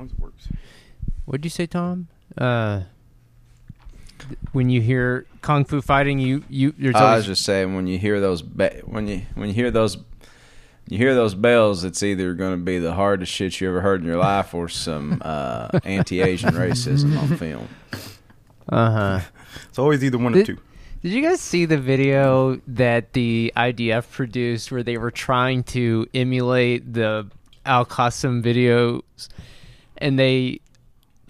long as it works. What'd you say, Tom? Uh, th- when you hear kung fu fighting, you you there's I always was just saying when you hear those be- when you when you hear those you hear those bells, it's either going to be the hardest shit you ever heard in your life or some uh, anti-Asian racism on film. uh huh. It's always either one or Did- two. Did you guys see the video that the IDF produced where they were trying to emulate the Al Qassam videos and they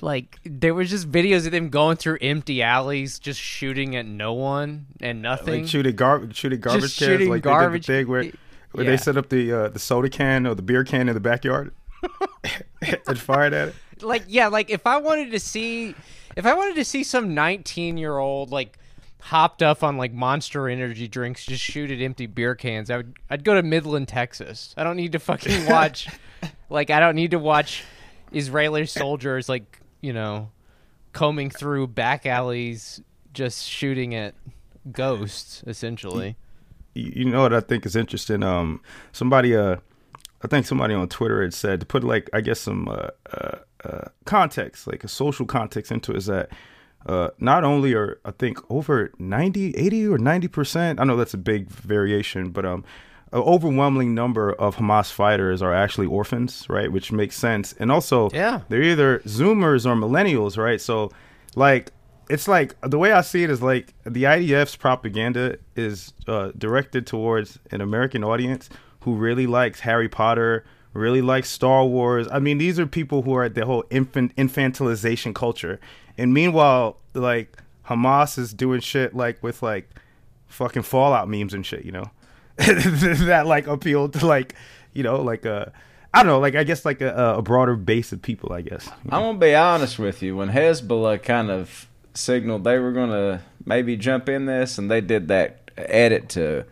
like there was just videos of them going through empty alleys just shooting at no one and nothing. Like shooting garbage, shooting garbage Just cans, shooting like garbage- they did the thing where, where Yeah. they set up the uh, the soda can or the beer can in the backyard and fired at it. like yeah, like if I wanted to see if I wanted to see some 19-year-old like hopped up on like monster energy drinks just shoot at empty beer cans, I would I'd go to Midland, Texas. I don't need to fucking watch like I don't need to watch Israeli soldiers like, you know, combing through back alleys just shooting at ghosts essentially. you know what I think is interesting? Um, somebody, uh, I think somebody on Twitter had said to put like I guess some uh, uh, uh, context, like a social context into it, is that uh, not only are I think over 90, 80 or ninety percent. I know that's a big variation, but um, an overwhelming number of Hamas fighters are actually orphans, right? Which makes sense, and also Yeah. they're either Zoomers or millennials, right? So like it's like the way I see it is like the IDF's propaganda is uh, directed towards an American audience who really likes Harry Potter, really likes Star Wars. I mean, these are people who are at the whole infant infantilization culture, and meanwhile, like Hamas is doing shit like with like fucking Fallout memes and shit, you know, that like appeal to like you know like a. I don't know, like I guess like a, a broader base of people, I guess. I'm gonna be honest with you. When Hezbollah kind of signaled they were gonna maybe jump in this, and they did that edit to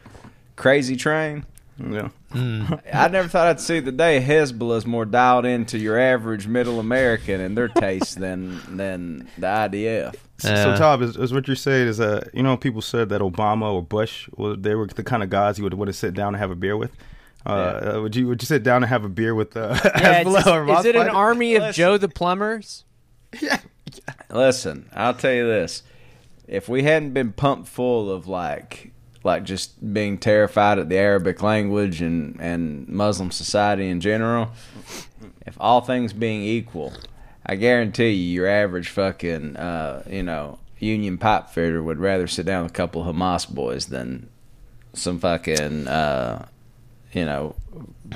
Crazy Train, Yeah. I never thought I'd see the day Hezbollah is more dialed into your average middle American and their taste than than the IDF. So, Yeah. Tom, is, is what you're saying is uh, you know, people said that Obama or Bush, well, they were the kind of guys you would want to sit down and have a beer with. Uh, uh, would you would you sit down and have a beer with uh, Yeah, Hezbollah it's- or is it an army of Listen. Joe the plumbers? Listen, I'll tell you this: if we hadn't been pumped full of like, like just being terrified at the Arabic language and and Muslim society in general, if all things being equal, I guarantee you, your average fucking, uh, you know, union pipe fitter would rather sit down with a couple of Hamas boys than some fucking, uh, you know,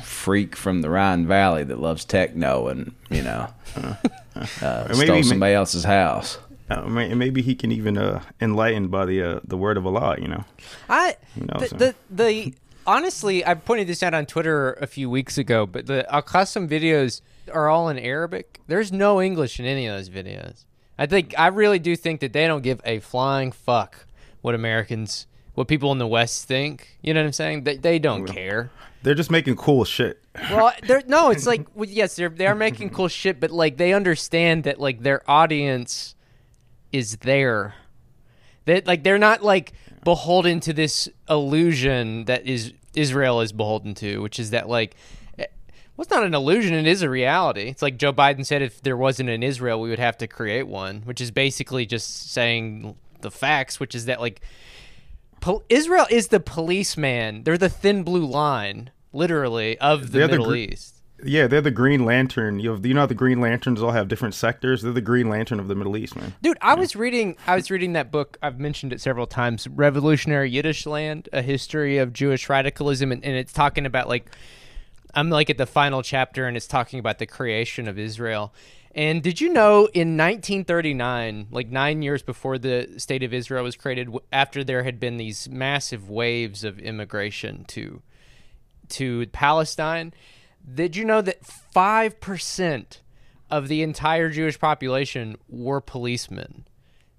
freak from the Rhine Valley that loves techno and you know, uh, maybe stole somebody else's house. Uh, and maybe he can even uh, enlightened by the uh, the word of Allah. You know, I Who knows, the, man? the the honestly, I pointed this out on Twitter a few weeks ago, but the Al Qassam videos are all in Arabic. There's no English in any of those videos. I think I really do think that they don't give a flying fuck what Americans, what people in the West think. You know what I'm saying? They they don't care. they're just making cool shit. Well, they're no, it's like well, yes, they're they are making cool shit, but like they understand that like their audience is there. That like they're not like beholden to this illusion that is Israel is beholden to, which is that like well, it's not an illusion; it is a reality. It's like Joe Biden said: if there wasn't an Israel, we would have to create one, which is basically just saying the facts, which is that like pol- Israel is the policeman; they're the thin blue line, literally, of the They're the Middle gr- East. Yeah, they're the Green Lantern. You, have, you know how the Green Lanterns all have different sectors. They're the Green Lantern of the Middle East, man. Dude, I was reading I was reading that book, I've mentioned it several times, Revolutionary Yiddish Land, a history of Jewish radicalism and, and it's talking about like I'm like at the final chapter and it's talking about the creation of Israel. And did you know in 1939, like 9 years before the state of Israel was created after there had been these massive waves of immigration to to Palestine, did you know that 5% of the entire Jewish population were policemen?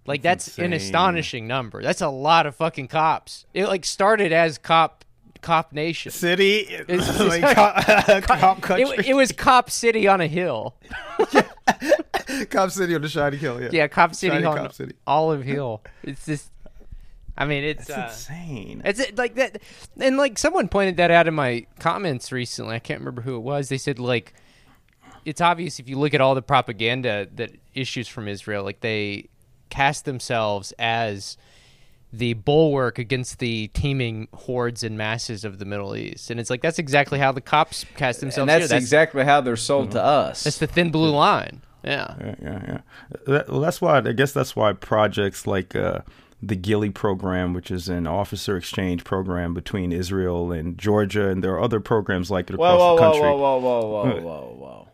Like that's, an astonishing number. That's a lot of fucking cops. It like started as cop cop nation. City, It's- like, cop, cop country, It, it was cop city on a hill. cop city on the shiny hill. Yeah, Yeah, cop city Shiny on Cop City. Olive Hill. It's just I mean, it's It's uh, insane. It's like that, and like someone pointed that out in my comments recently. I can't remember who it was. They said like, it's obvious if you look at all the propaganda that issues from Israel, like they cast themselves as the bulwark against the teeming hordes and masses of the Middle East, and it's like that's exactly how the cops cast themselves. and that's, that's exactly how they're sold to us. that's the thin blue line. Yeah. Yeah, yeah, yeah. That, well, that's why I guess that's why projects like uh, the GILEE program, which is an officer exchange program between Israel and Georgia, and there are other programs like it across whoa, whoa, the country. Whoa, whoa, whoa, whoa, whoa, whoa, whoa.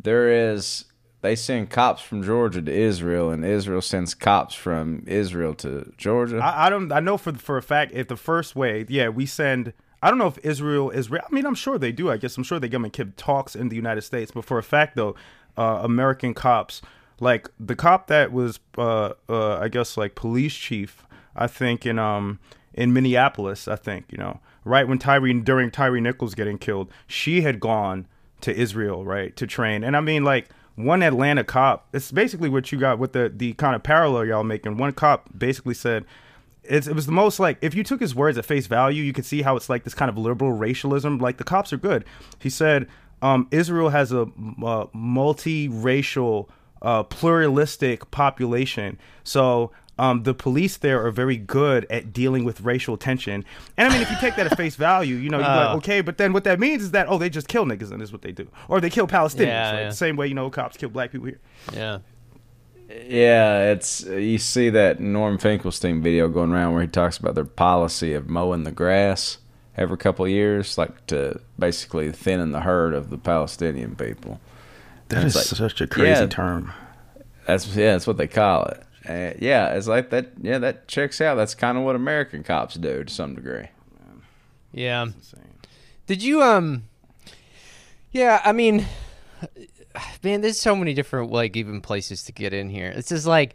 There is. They send cops from Georgia to Israel, and Israel sends cops from Israel to Georgia. I, I don't. I know for for a fact if the first wave, yeah, we send. I don't know if Israel is. I mean, I'm sure they do. I guess I'm sure they give give talks in the United States. But for a fact, though, uh, American cops, like the cop that was, uh, uh, I guess, like police chief, I think in um in Minneapolis, I think you know, right when Tyree during Tyree Nichols getting killed, she had gone to Israel, right, to train. And I mean, like one Atlanta cop. It's basically what you got with the the kind of parallel y'all making. One cop basically said. It's, it was the most like if you took his words at face value, you could see how it's like this kind of liberal racialism. Like the cops are good. He said um, Israel has a, uh multi-racial, uh, pluralistic population. So um, the police there are very good at dealing with racial tension. And I mean, if you take that at face value, you know, you're Oh. like, okay, but then what that means is that oh, they just kill niggas and this is what they do, or they kill Palestinians, Yeah, right? yeah. The same way you know cops kill black people here. Yeah. Yeah, it's you see that Norm Finkelstein video going around where he talks about their policy of mowing the grass every couple of years, like to basically thinning the herd of the Palestinian people. That is like- such a crazy yeah. term. That's yeah, that's what they call it. Uh, yeah, it's like that. Yeah, that checks out. That's kind of what American cops do to some degree. Yeah. Insane. Did you um Yeah, I mean man, there's so many different like even places to get in here. It's just like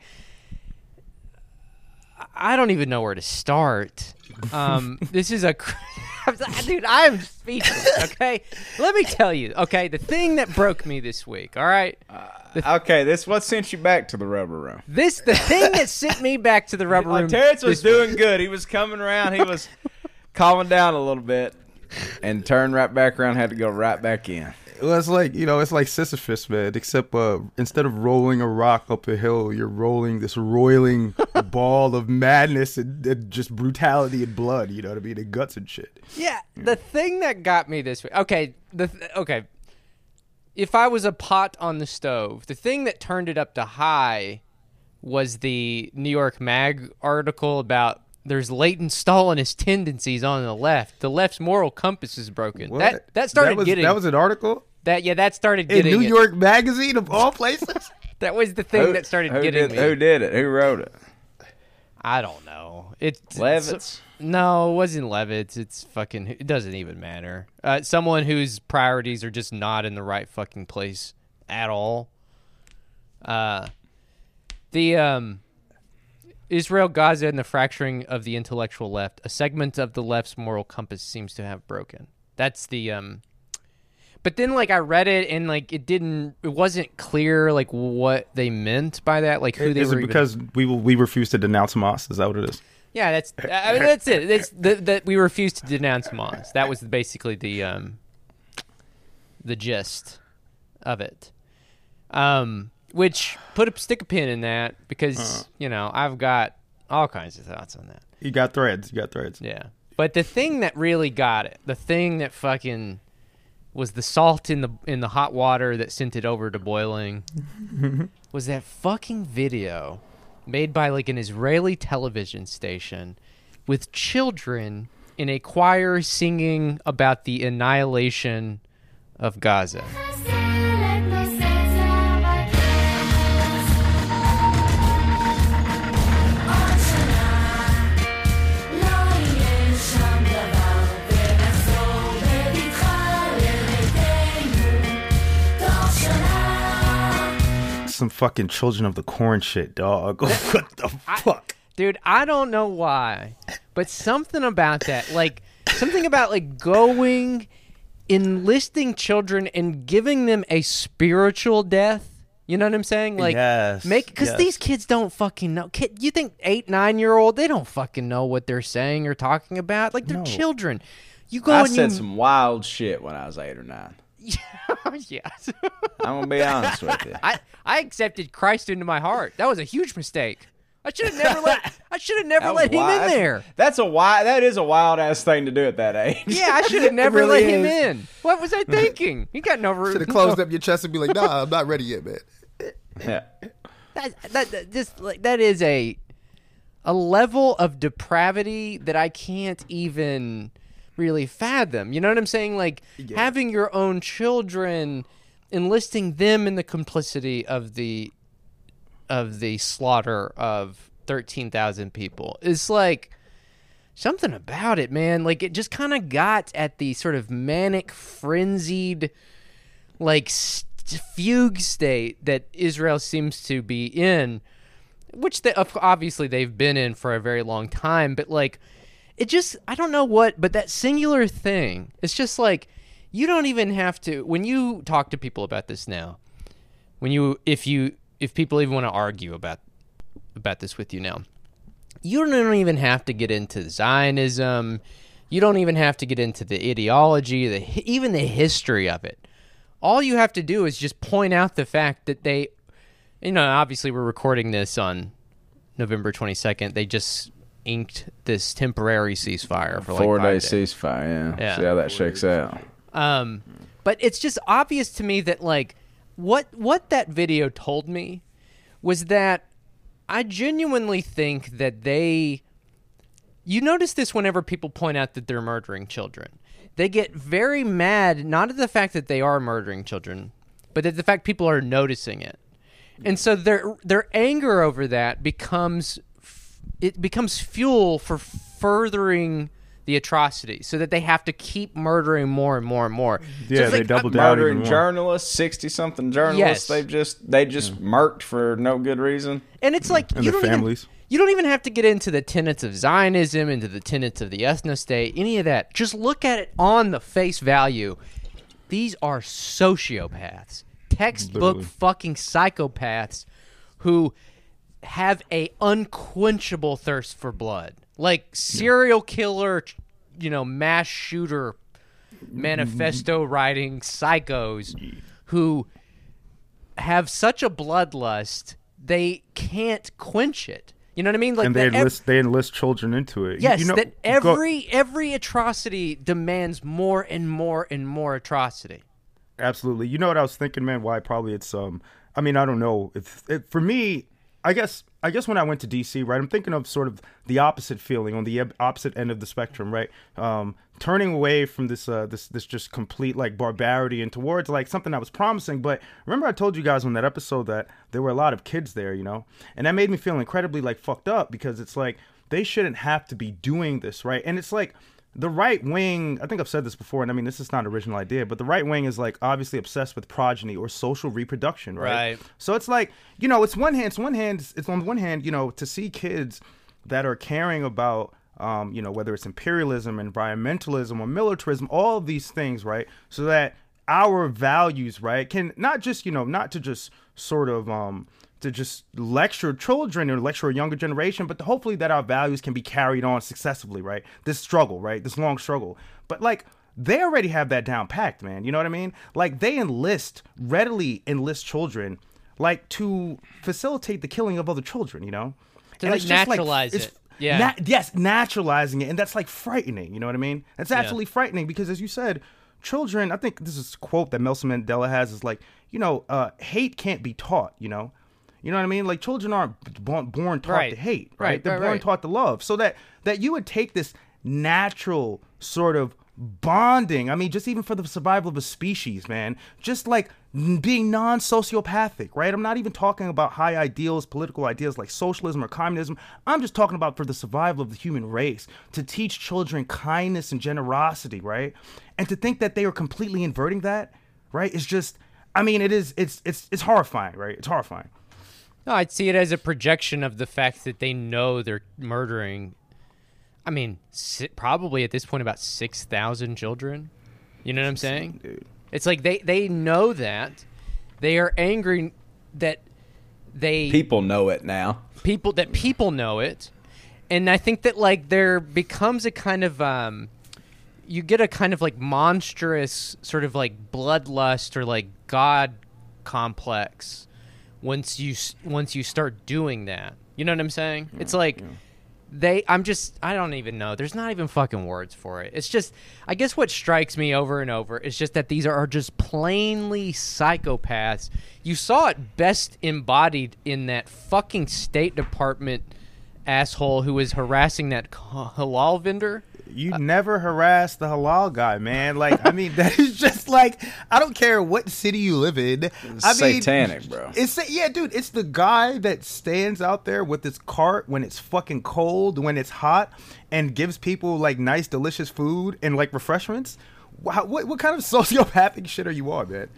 I don't even know where to start. Um this is a cr- dude, I am speechless, okay? Let me tell you, okay, the thing that broke me this week, all right? Uh, okay, this what sent you back to the rubber room. This the thing that sent me back to the rubber room. Like Terrence was this week. doing good. He was coming around. He was calming down a little bit, and turned right back around. Had to go right back in. Well, it's like you know, it's like Sisyphus, man. Except uh, instead of rolling a rock up a hill, you're rolling this roiling ball of madness and, and just brutality and blood. You know what I mean? And guts and shit. Yeah, the thing that got me this week. Okay, the th- okay. If I was a pot on the stove, the thing that turned it up to high was the New York Mag article about there's latent Stalinist tendencies on the left. The left's moral compass is broken. What? That that started that was, getting that was an article that yeah that started in New it. York Magazine of all places. That was the thing that started who getting did, me. Who did it? Who wrote it? I don't know. It's Levitz. No, it wasn't Levitz. It's fucking. It doesn't even matter. Uh, someone whose priorities are just not in the right fucking place at all. Uh, the um, Israel, Gaza, and the fracturing of the intellectual left. A segment of the left's moral compass seems to have broken. That's the um. But then, like, I read it and like it didn't. It wasn't clear like what they meant by that. Like who they is were it even- because we will, we refuse to denounce Hamas? Is that what it is? yeah, that's I mean, that's it. That's that that we refuse to denounce Hamas. That was basically the um the gist of it. Um, which put a stick a pin in that because you know I've got all kinds of thoughts on that. You got threads. You got threads. Yeah, but the thing that really got it, the thing that fucking was the salt in the in the hot water that sent it over to boiling, was that fucking video made by like an Israeli television station with children in a choir singing about the annihilation of Gaza. Some fucking children of the corn shit, dog. what the fuck? Dude, I don't know why, but something about that, like something about like going, enlisting children and giving them a spiritual death. You know what I'm saying? Like, Yes, make because yes. these kids don't fucking know. Kid, you think eight, nine year old they don't fucking know what they're saying or talking about? Like they're No. children. You go I and said you, some wild shit when I was eight or nine. yes. I'm gonna be honest with you. I I accepted Christ into my heart. That was a huge mistake. I should have never let I should have never That let was him wild. in there. That's a wild. That is a wild ass thing to do at that age. Yeah, I should have never really let him in. What was I thinking? He got no room. Should have closed up your chest and be like, "Nah, I'm not ready yet, man." Yeah. that, that, that just like that is a a level of depravity that I can't even really fathom. You know what I'm saying? Like having your own children, enlisting them in the complicity of the of the slaughter of thirteen thousand people is like something about it, man. Like it just kind of got at the sort of manic, frenzied, like st- fugue state that Israel seems to be in, which they, obviously they've been in for a very long time. But like, it just I don't know what, but that singular thing, it's just like you don't even have to when you talk to people about this now. When you if you if people even want to argue about about this with you now you don't even have to get into Zionism. You don't even have to get into the ideology, the even the history of it. All you have to do is just point out the fact that they, you know, obviously we're recording this on November 22nd. They just inked this temporary ceasefire for like Four day days. ceasefire. Yeah. Yeah. See how that shakes out. Um, but it's just obvious to me that like what what that video told me was that I genuinely think that they. You notice this whenever people point out that they're murdering children. They get very mad, not at the fact that they are murdering children, but at the fact people are noticing it. And so their their anger over that becomes it becomes fuel for furthering the atrocity, so that they have to keep murdering more and more and more. So Yeah, it's they like, double down even Murdering more. journalists, sixty something journalists. Yes. They've just they just murked for no good reason. And it's like And you don't families. Even, you don't even have to get into the tenets of Zionism, into the tenets of the ethno state, any of that. Just look at it on the face value. These are sociopaths, textbook Literally. fucking psychopaths who have a unquenchable thirst for blood, like serial killer, you know, mass shooter, manifesto writing psychos who have such a bloodlust they can't quench it. You know what I mean? Like and they that ev- enlist they enlist children into it. Yes, you know, that go- every every atrocity demands more and more and more atrocity. Absolutely. You know what I was thinking, man? Why probably it's um. I mean, I don't know. If it, for me, I guess I guess when I went to DC, right, I'm thinking of sort of the opposite feeling on the opposite end of the spectrum, right? Um, turning away from this uh this this just complete like barbarity and towards like something that was promising. But remember, I told you guys on that episode that there were a lot of kids there, you know, and that made me feel incredibly like fucked up because it's like they shouldn't have to be doing this, right? And it's like the right wing i think i've said this before and i mean this is not an original idea but the right wing is like obviously obsessed with progeny or social reproduction right, Right. so it's like you know it's one hand it's one hand it's on the one hand you know to see kids that are caring about um, you know whether it's imperialism environmentalism or militarism all these things right so that our values right can not just you know not to just sort of um to just lecture children or lecture a younger generation, but hopefully that our values can be carried on successfully, right? This struggle, right? This long struggle. But like they already have that down packed, man. You know what I mean? Like they enlist, readily enlist children, like to facilitate the killing of other children, you know? To, And like, it's just, naturalize it's it. Yeah. na- yes, naturalizing it. And that's like frightening, you know what I mean? That's absolutely frightening because as you said, children, I think this is a quote that Nelson Mandela has is like, you know, uh, hate can't be taught, you know? You know what I mean? Like children aren't born, born taught Right. to hate, right? Right, They're right, born taught to love. So that that you would take this natural sort of bonding. I mean, just even for the survival of a species, man. Just like being non-sociopathic, right? I'm not even talking about high ideals, political ideas like socialism or communism. I'm just talking about for the survival of the human race to teach children kindness and generosity, right? And to think that they are completely inverting that, right? Is just I mean, it is it's it's it's horrifying, right? It's horrifying. No, I'd see it as a projection of the fact that they know they're murdering. I mean, si- probably at this point about six thousand children. You know what I'm saying? Dude. It's like they they know that they are angry that they People know it now. people that people know it and i think that like there becomes a kind of um you get a kind of like monstrous sort of like bloodlust or like god complex once you once you start doing that. You know what I'm saying? it's like they I'm just I don't even know. There's not even fucking words for it. It's just I guess what strikes me over and over is just that these are just plainly psychopaths. You saw it best embodied in that fucking State Department asshole who was harassing that halal vendor. You never harass the halal guy, man. Like, I mean, that is just like I don't care what city you live in. I mean, satanic, bro. It's yeah, dude. It's the guy that stands out there with his cart when it's fucking cold, when it's hot, and gives people like nice, delicious food and like refreshments. Wow, what what kind of sociopathic shit are you on, man?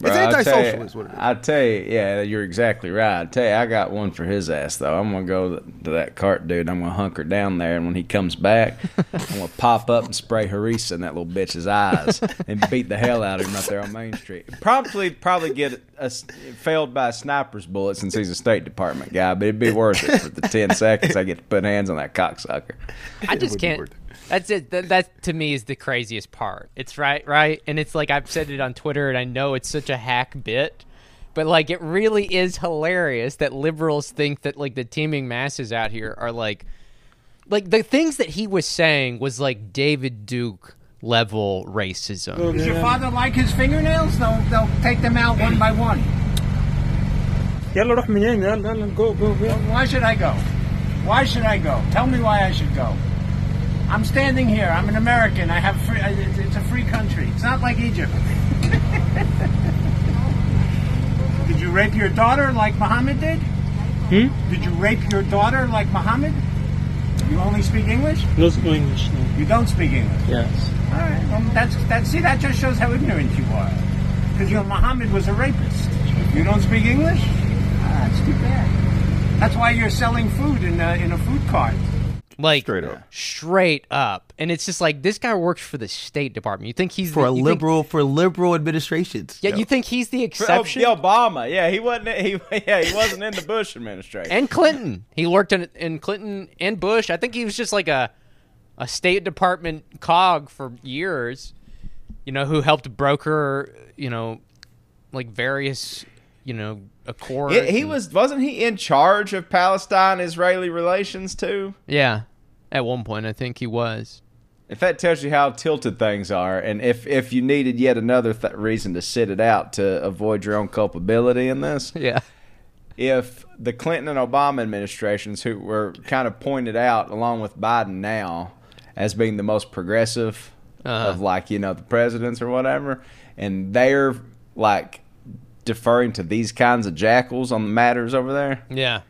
Bro, it's I'll tell antisocial, you- is what it is. I tell you, yeah, you're exactly right. I tell you, I got one for his ass though. I'm gonna go to that cart dude. I'm gonna hunker down there, and when he comes back, I'm gonna pop up and spray harissa in that little bitch's eyes and beat the hell out of him out there on Main Street. Probably, probably get a, s- failed by a sniper's bullet since he's a State Department guy, but it'd be worth it for the ten seconds I get to put hands on that cocksucker. I just can't. worth it. That's it. That, that to me is the craziest part. It's right, right, and it's like I've said it on Twitter, and I know it's such a hack bit, but like it really is hilarious that liberals think that like the teeming masses out here are like, like the things that he was saying was like David Duke level racism. Does your father like his fingernails? They'll, they'll take them out one by one. يلا روح من هنا يلا يلا جو جو جو Why should I go? Why should I go? Tell me why I should go. I'm standing here. I'm an American. I have free. uh, It's it's a free country. It's not like Egypt. did you rape your daughter like Muhammad did? Hmm? Did you rape your daughter like Muhammad? You only speak English? No no English no. You don't speak English. Yes. All right. Well, that's that. See, that just shows how ignorant you are. Because you know Muhammad was a rapist. You don't speak English? Ah, that's too bad. That's why you're selling food in a, in a food cart. Like Straight up. straight up, and it's just like this guy works for the State Department. You think he's for the, a you think- liberal for liberal administrations. yeah, yo. you think he's the exception? yeah, Obama, yeah, he wasn't. He yeah, he wasn't in the Bush administration. and Clinton. He worked in in Clinton and Bush. I think he was just like a a State Department cog for years. You know, who helped broker, you know, like various, you know, accords. He, he and- was wasn't he in charge of Palestine Israeli relations too? yeah. At one point, I think he was. If that tells you how tilted things are, and if if you needed yet another th- reason to sit it out to avoid your own culpability in this, Yeah. if the Clinton and Obama administrations, who were kind of pointed out along with Biden now as being the most progressive Uh-huh. of like you know the presidents or whatever, and they're like deferring to these kinds of jackals on the matters over there. Yeah.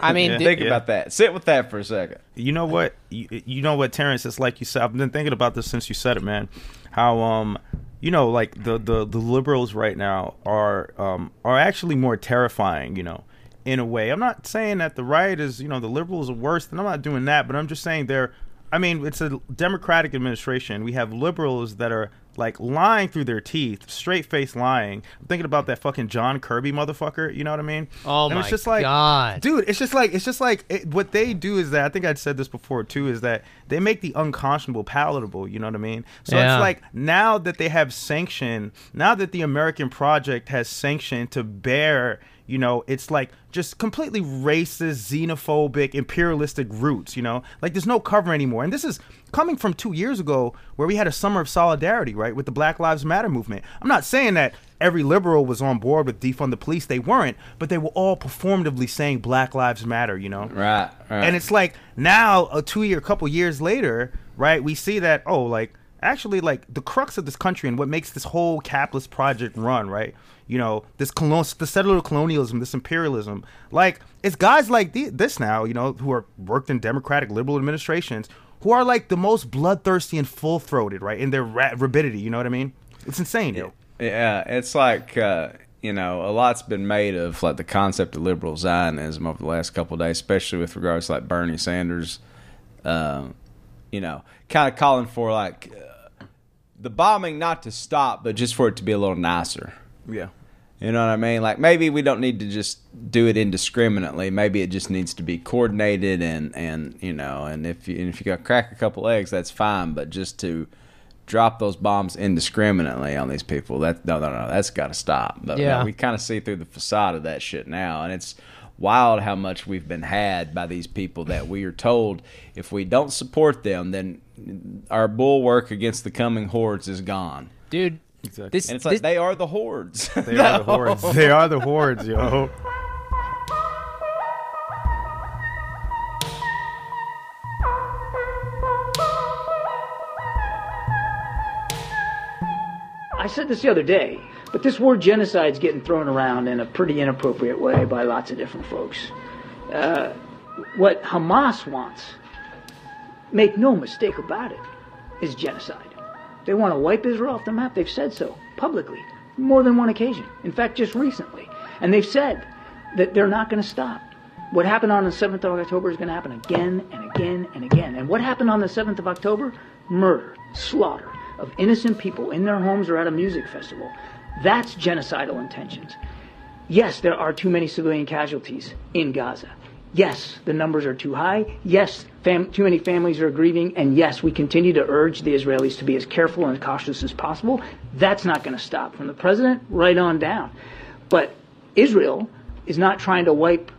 I mean, Yeah. Think Yeah. about that. Sit with that for a second. You know what? You, you know what, Terrence? It's like you said. I've been thinking about this since you said it, man. How um, you know, like the the the liberals right now are um are actually more terrifying. You know, in a way. I'm not saying that the right is you know the liberals are worse, and I'm not doing that. But I'm just saying they're. I mean, it's a Democratic administration. We have liberals that are like lying through their teeth, straight face lying. I'm thinking about that fucking John Kirby motherfucker. You know what I mean? Oh And my it's just like, God. dude it's just like it's just like it, what they do is that i think i'd said this before too is that they make the unconscionable palatable you know what i mean so Yeah. it's like now that they have sanction now that the american project has sanction to bear you know it's like just completely racist xenophobic imperialistic roots you know like there's no cover anymore and this is coming from two years ago where we had a summer of solidarity right with the black lives matter movement i'm not saying that every liberal was on board with defund the police they weren't but they were all performatively saying black lives matter you know Right. right. and it's like now a two year couple years later right we see that oh like actually like the crux of this country and what makes this whole capitalist project run right you know this colon the settler colonialism this imperialism like it's guys like this now you know who are worked in democratic liberal administrations who are like the most bloodthirsty and full-throated right in their ra- rabidity you know what i mean it's insane. Yeah, it's like uh, you know, a lot's been made of like the concept of liberal Zionism over the last couple days, especially with regards to like Bernie Sanders. Um, you know, kind of calling for like uh, the bombing not to stop, but just for it to be a little nicer. yeah You know what I mean? Like maybe we don't need to just do it indiscriminately. Maybe it just needs to be coordinated and and you know, and if you and if you got crack a couple eggs, that's fine. But just to drop those bombs indiscriminately on these people, that no no no, that's got to stop. But Yeah. we kind of see through the facade of that shit now, and it's wild how much we've been had by these people that we are told if we don't support them, then our bulwark against the coming hordes is gone. dude. Exactly. This, And it's like this- they are the hordes. They are the hordes. They are the hordes, yo. I said this the other day, but this word genocide is getting thrown around in a pretty inappropriate way by lots of different folks. Uh, what Hamas wants, make no mistake about it, is genocide. They want to wipe Israel off the map. They've said so publicly, more than one occasion. In fact, just recently. And they've said that they're not going to stop. What happened on the 7th of October is going to happen again and again and again. And what happened on the 7th of October? Murder, slaughter of innocent people in their homes or at a music festival. That's genocidal intentions. Yes, there are too many civilian casualties in Gaza. Yes, the numbers are too high. Yes, fam- too many families are grieving. And yes, we continue to urge the Israelis to be as careful and cautious as possible. That's not going to stop from the president right on down. But Israel is not trying to wipe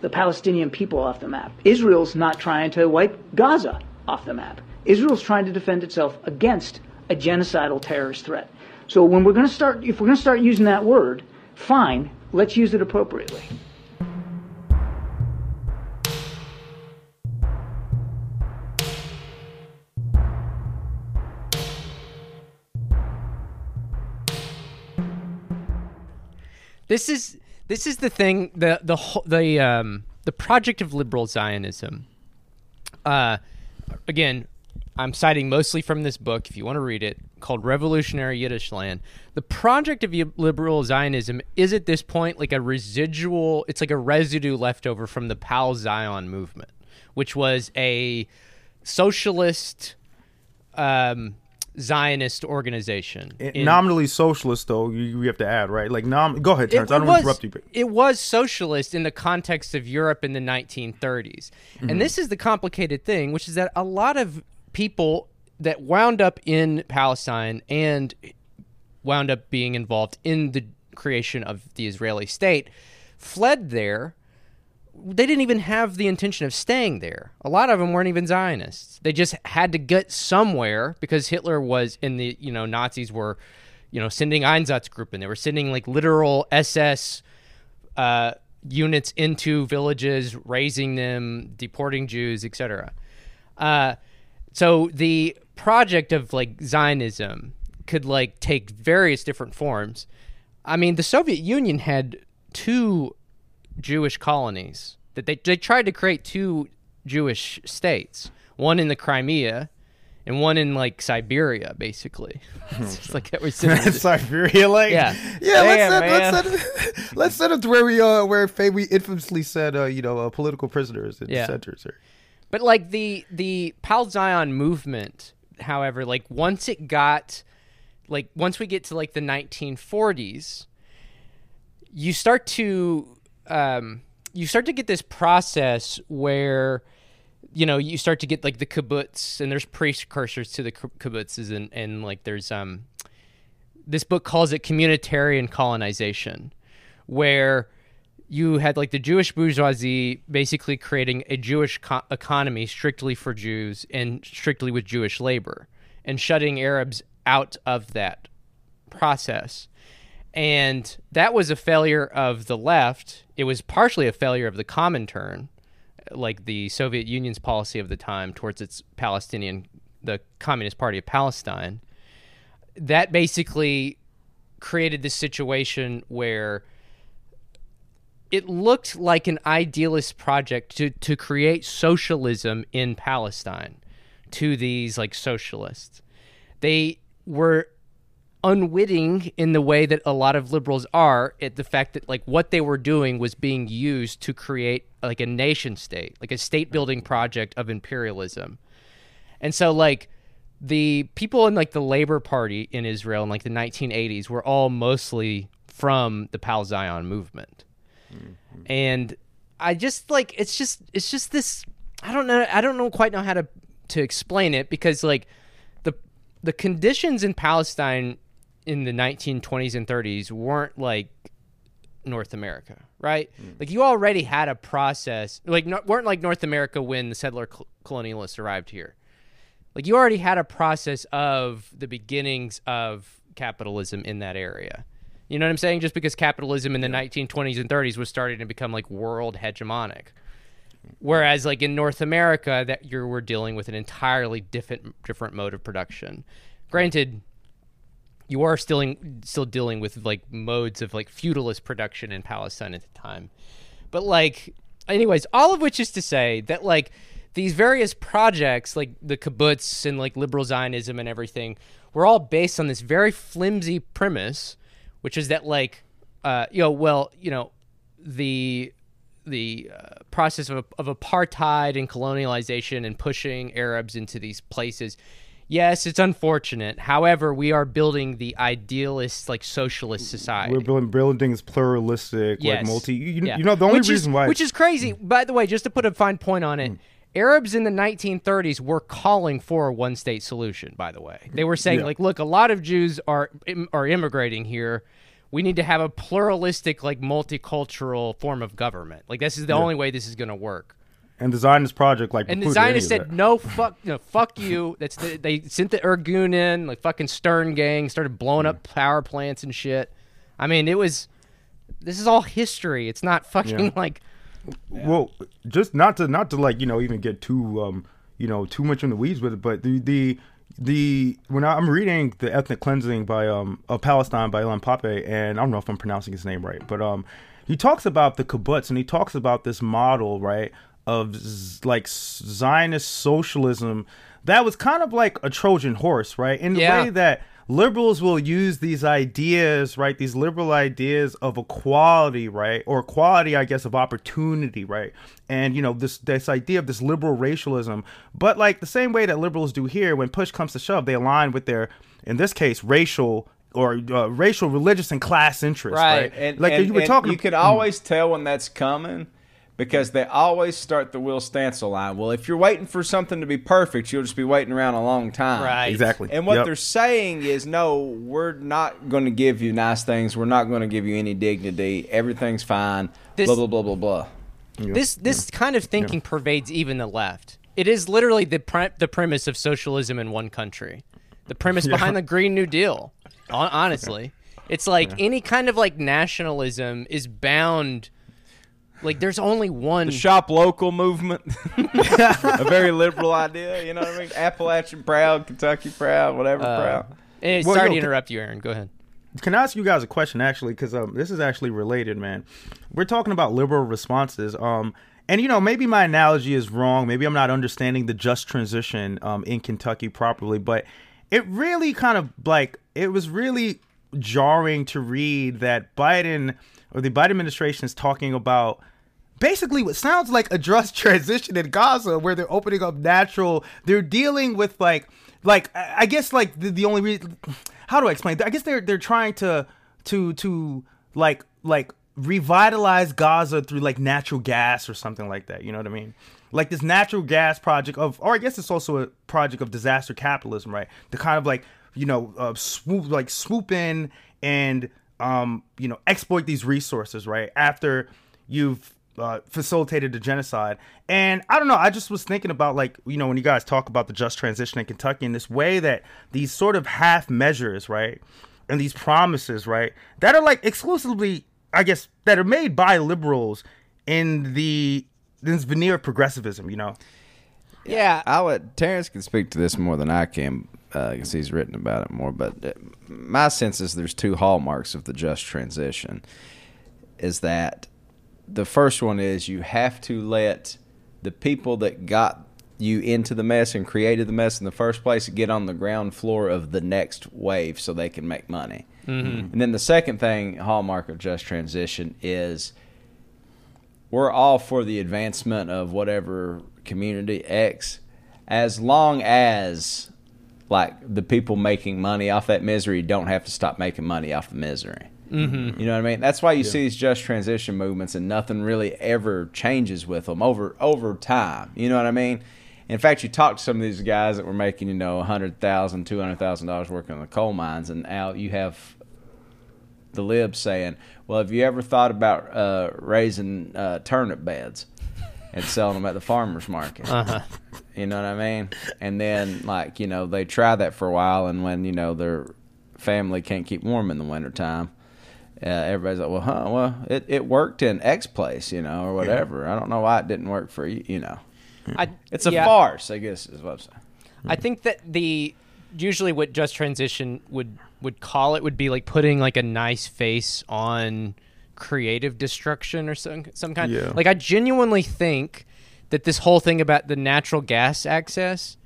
the Palestinian people off the map. Israel's not trying to wipe Gaza off the map. Israel's trying to defend itself against a genocidal terrorist threat. So when we're going to start, if we're going to start using that word, fine, let's use it appropriately. this is this is the thing the the the um the project of liberal Zionism. Uh, again, I'm citing mostly from this book. If you want to read it, called Revolutionary Yiddish Land. The project of liberal Zionism is at this point like a residual. It's like a residue left over from the Pal Zion movement, which was a socialist. Um, Zionist organization. in- Nominally socialist, though, you, you have to add, right? Like, nom- go ahead, Terrence. I don't was, interrupt you. But It was socialist in the context of Europe in the 1930s. Mm-hmm. And this is the complicated thing, which is that a lot of people that wound up in Palestine and wound up being involved in the creation of the Israeli state fled there. They didn't even have the intention of staying there. A lot of them weren't even Zionists. They just had to get somewhere because Hitler was in the, you know, Nazis were, you know, sending Einsatzgruppen. They were sending like literal SS uh, units into villages, razing them, deporting Jews, etc. Uh, so the project of like Zionism could like take various different forms. I mean, the Soviet Union had two Jewish colonies that they they tried to create two Jewish states, one in the Crimea and one in like Siberia, basically. it's just like that was Siberia, like, Yeah. yeah. Damn, let's send, let's send, let's send them to where we uh where Faye we infamously said uh you know uh, political prisoners in Yeah. centers. Or, But like the the Pal Zion movement, however, like once it got like once we get to like the 1940s, you start to um, you start to get this process where you know you start to get like the kibbutz and there's precursors to the kibbutzes and and like there's um this book calls it communitarian colonization where you had like the Jewish bourgeoisie basically creating a Jewish co- economy strictly for Jews and strictly with Jewish labor and shutting Arabs out of that process. And that was a failure of the left. It was partially a failure of the Comintern, like the Soviet Union's policy of the time towards its Palestinian, the Communist Party of Palestine. That basically created this situation where it looked like an idealist project to, to create socialism in Palestine to these like socialists. They were unwitting in the way that a lot of liberals are at the fact that like what they were doing was being used to create like a nation state, like a state building project of imperialism. And so like the people in like the Labor Party in Israel in like the 1980s were all mostly from the Pal Zion movement. And I just like it's just it's just this I don't know I don't know quite know how to to explain it because like the the conditions in Palestine in the 1920s and 30s weren't like North America, right? Mm. Like you already had a process, like no, weren't like North America when the settler col- colonialists arrived here. Like you already had a process of the beginnings of capitalism in that area. You know what I'm saying? Just because capitalism in the 1920s and 30s was starting to become like world hegemonic. Mm. Whereas like in North America that you were dealing with an entirely different different mode of production. Granted, you are still in, still dealing with like modes of like feudalist production in Palestine at the time. But like anyways, all of which is to say that like these various projects like the kibbutz and like liberal Zionism and everything were all based on this very flimsy premise, which is that like uh you know well, you know, the the uh, process of, of apartheid and colonialization and pushing Arabs into these places. Yes, it's unfortunate. However, we are building the idealist, like socialist society. We're building building buildings pluralistic, Yes. like multi. You, Yeah. you know, the only which reason is, why. which is crazy. By the way, just to put a fine point on Mm. Arabs in the 1930s were calling for a one-state solution. By the way, they were saying Yeah. like, look, a lot of Jews are are immigrating here. We need to have a pluralistic, like multicultural form of government. Like this is the only way this is going to work. and the Zionist project, like, And the Zionists said, "No, fuck, no, fuck you." That's the, they sent the Irgun in, like fucking Stern gang, started blowing up power plants and shit. I mean, it was. This is all history. It's not fucking Yeah. like. Well, just not to not to like you know even get too um you know too much in the weeds with it, but the the the when I, I'm reading the ethnic cleansing by um of Palestine by Ilan Pappé, and I don't know if I'm pronouncing his name right, but um he talks about the kibbutz and he talks about this model right of z- like Zionist socialism that was kind of like a Trojan horse, right? In the Yeah. way that liberals will use these ideas, right? These liberal ideas of equality, right? Or equality, I guess, of opportunity, right? And you know, this this idea of this liberal racialism, but like the same way that liberals do here, when push comes to shove, they align with their, in this case, racial or uh, racial, religious, and class interests, Right. right? And, like and- you were talking, you could always tell when that's coming because they always start the Will Stancil line. Well, if you're waiting for something to be perfect, you'll just be waiting around a long time. Right. exactly, And what Yep. they're saying is, no, we're not going to give you nice things. We're not going to give you any dignity. Everything's fine. This- blah blah blah blah blah. This this kind of thinking pervades even the left. It is literally the pre- the premise of socialism in one country. The premise behind the Green New Deal. hon- Honestly, it's like any kind of like nationalism is bound. Like there's only one. The shop local movement, a very liberal idea. You know what I mean? Appalachian proud, Kentucky proud, whatever proud. Eh, Well, sorry yo, to can- interrupt you, Aaron. Go ahead. Can I ask you guys a question actually? Because um, this is actually related, man. We're talking about liberal responses. Um, and you know, maybe my analogy is wrong. Maybe I'm not understanding the just transition um, in Kentucky properly. But it really kind of like it was really jarring to read that Biden or the Biden administration is talking about basically what sounds like a just transition in Gaza, where they're opening up natural. They're dealing with like, like I guess like the, the only reason. How do I explain? I guess they're they're trying to to to like like revitalize Gaza through like natural gas or something like that. You know what I mean? Like this natural gas project of, or I guess it's also a project of disaster capitalism, right? To kind of like you know uh, swoop like swoop in and um you know exploit these resources, right? After you've uh, facilitated the genocide. And I don't know, I just was thinking about like, you know, when you guys talk about the just transition in Kentucky in this way that these sort of half measures, right? And these promises, right? That are like exclusively, I guess, that are made by liberals in the this veneer of progressivism, you know? Yeah, I'll let Terrence can speak to this more than I can because he's written about it more. But uh, my sense is there's two hallmarks of the just transition. Is that the first one is you have to let the people that got you into the mess and created the mess in the first place get on the ground floor of the next wave so they can make money. Mm-hmm. And then the second thing, hallmark of just transition, is we're all for the advancement of whatever community X, as long as like the people making money off that misery don't have to stop making money off the misery. Mm-hmm. You know what I mean? That's why you see these just transition movements, and nothing really ever changes with them over over time. You know what I mean? In fact, you talk to some of these guys that were making, you know, $100,000, $200,000 working in the coal mines, and out you have the libs saying, "Well, have you ever thought about uh, raising uh, turnip beds and selling them at the farmers market?" Uh-huh. You know what I mean? And then, like, you know, they try that for a while, and when you know their family can't keep warm in the wintertime, uh, everybody's like, "Well, huh? Well, it, it worked in X place, you know, or whatever. I don't know why it didn't work for you, you know." I, It's a yeah, farce, I guess, is what I'm saying. I think that the usually what just transition would would call it would be like putting like a nice face on creative destruction or some some kind. Yeah. Like I genuinely think that this whole thing about the natural gas access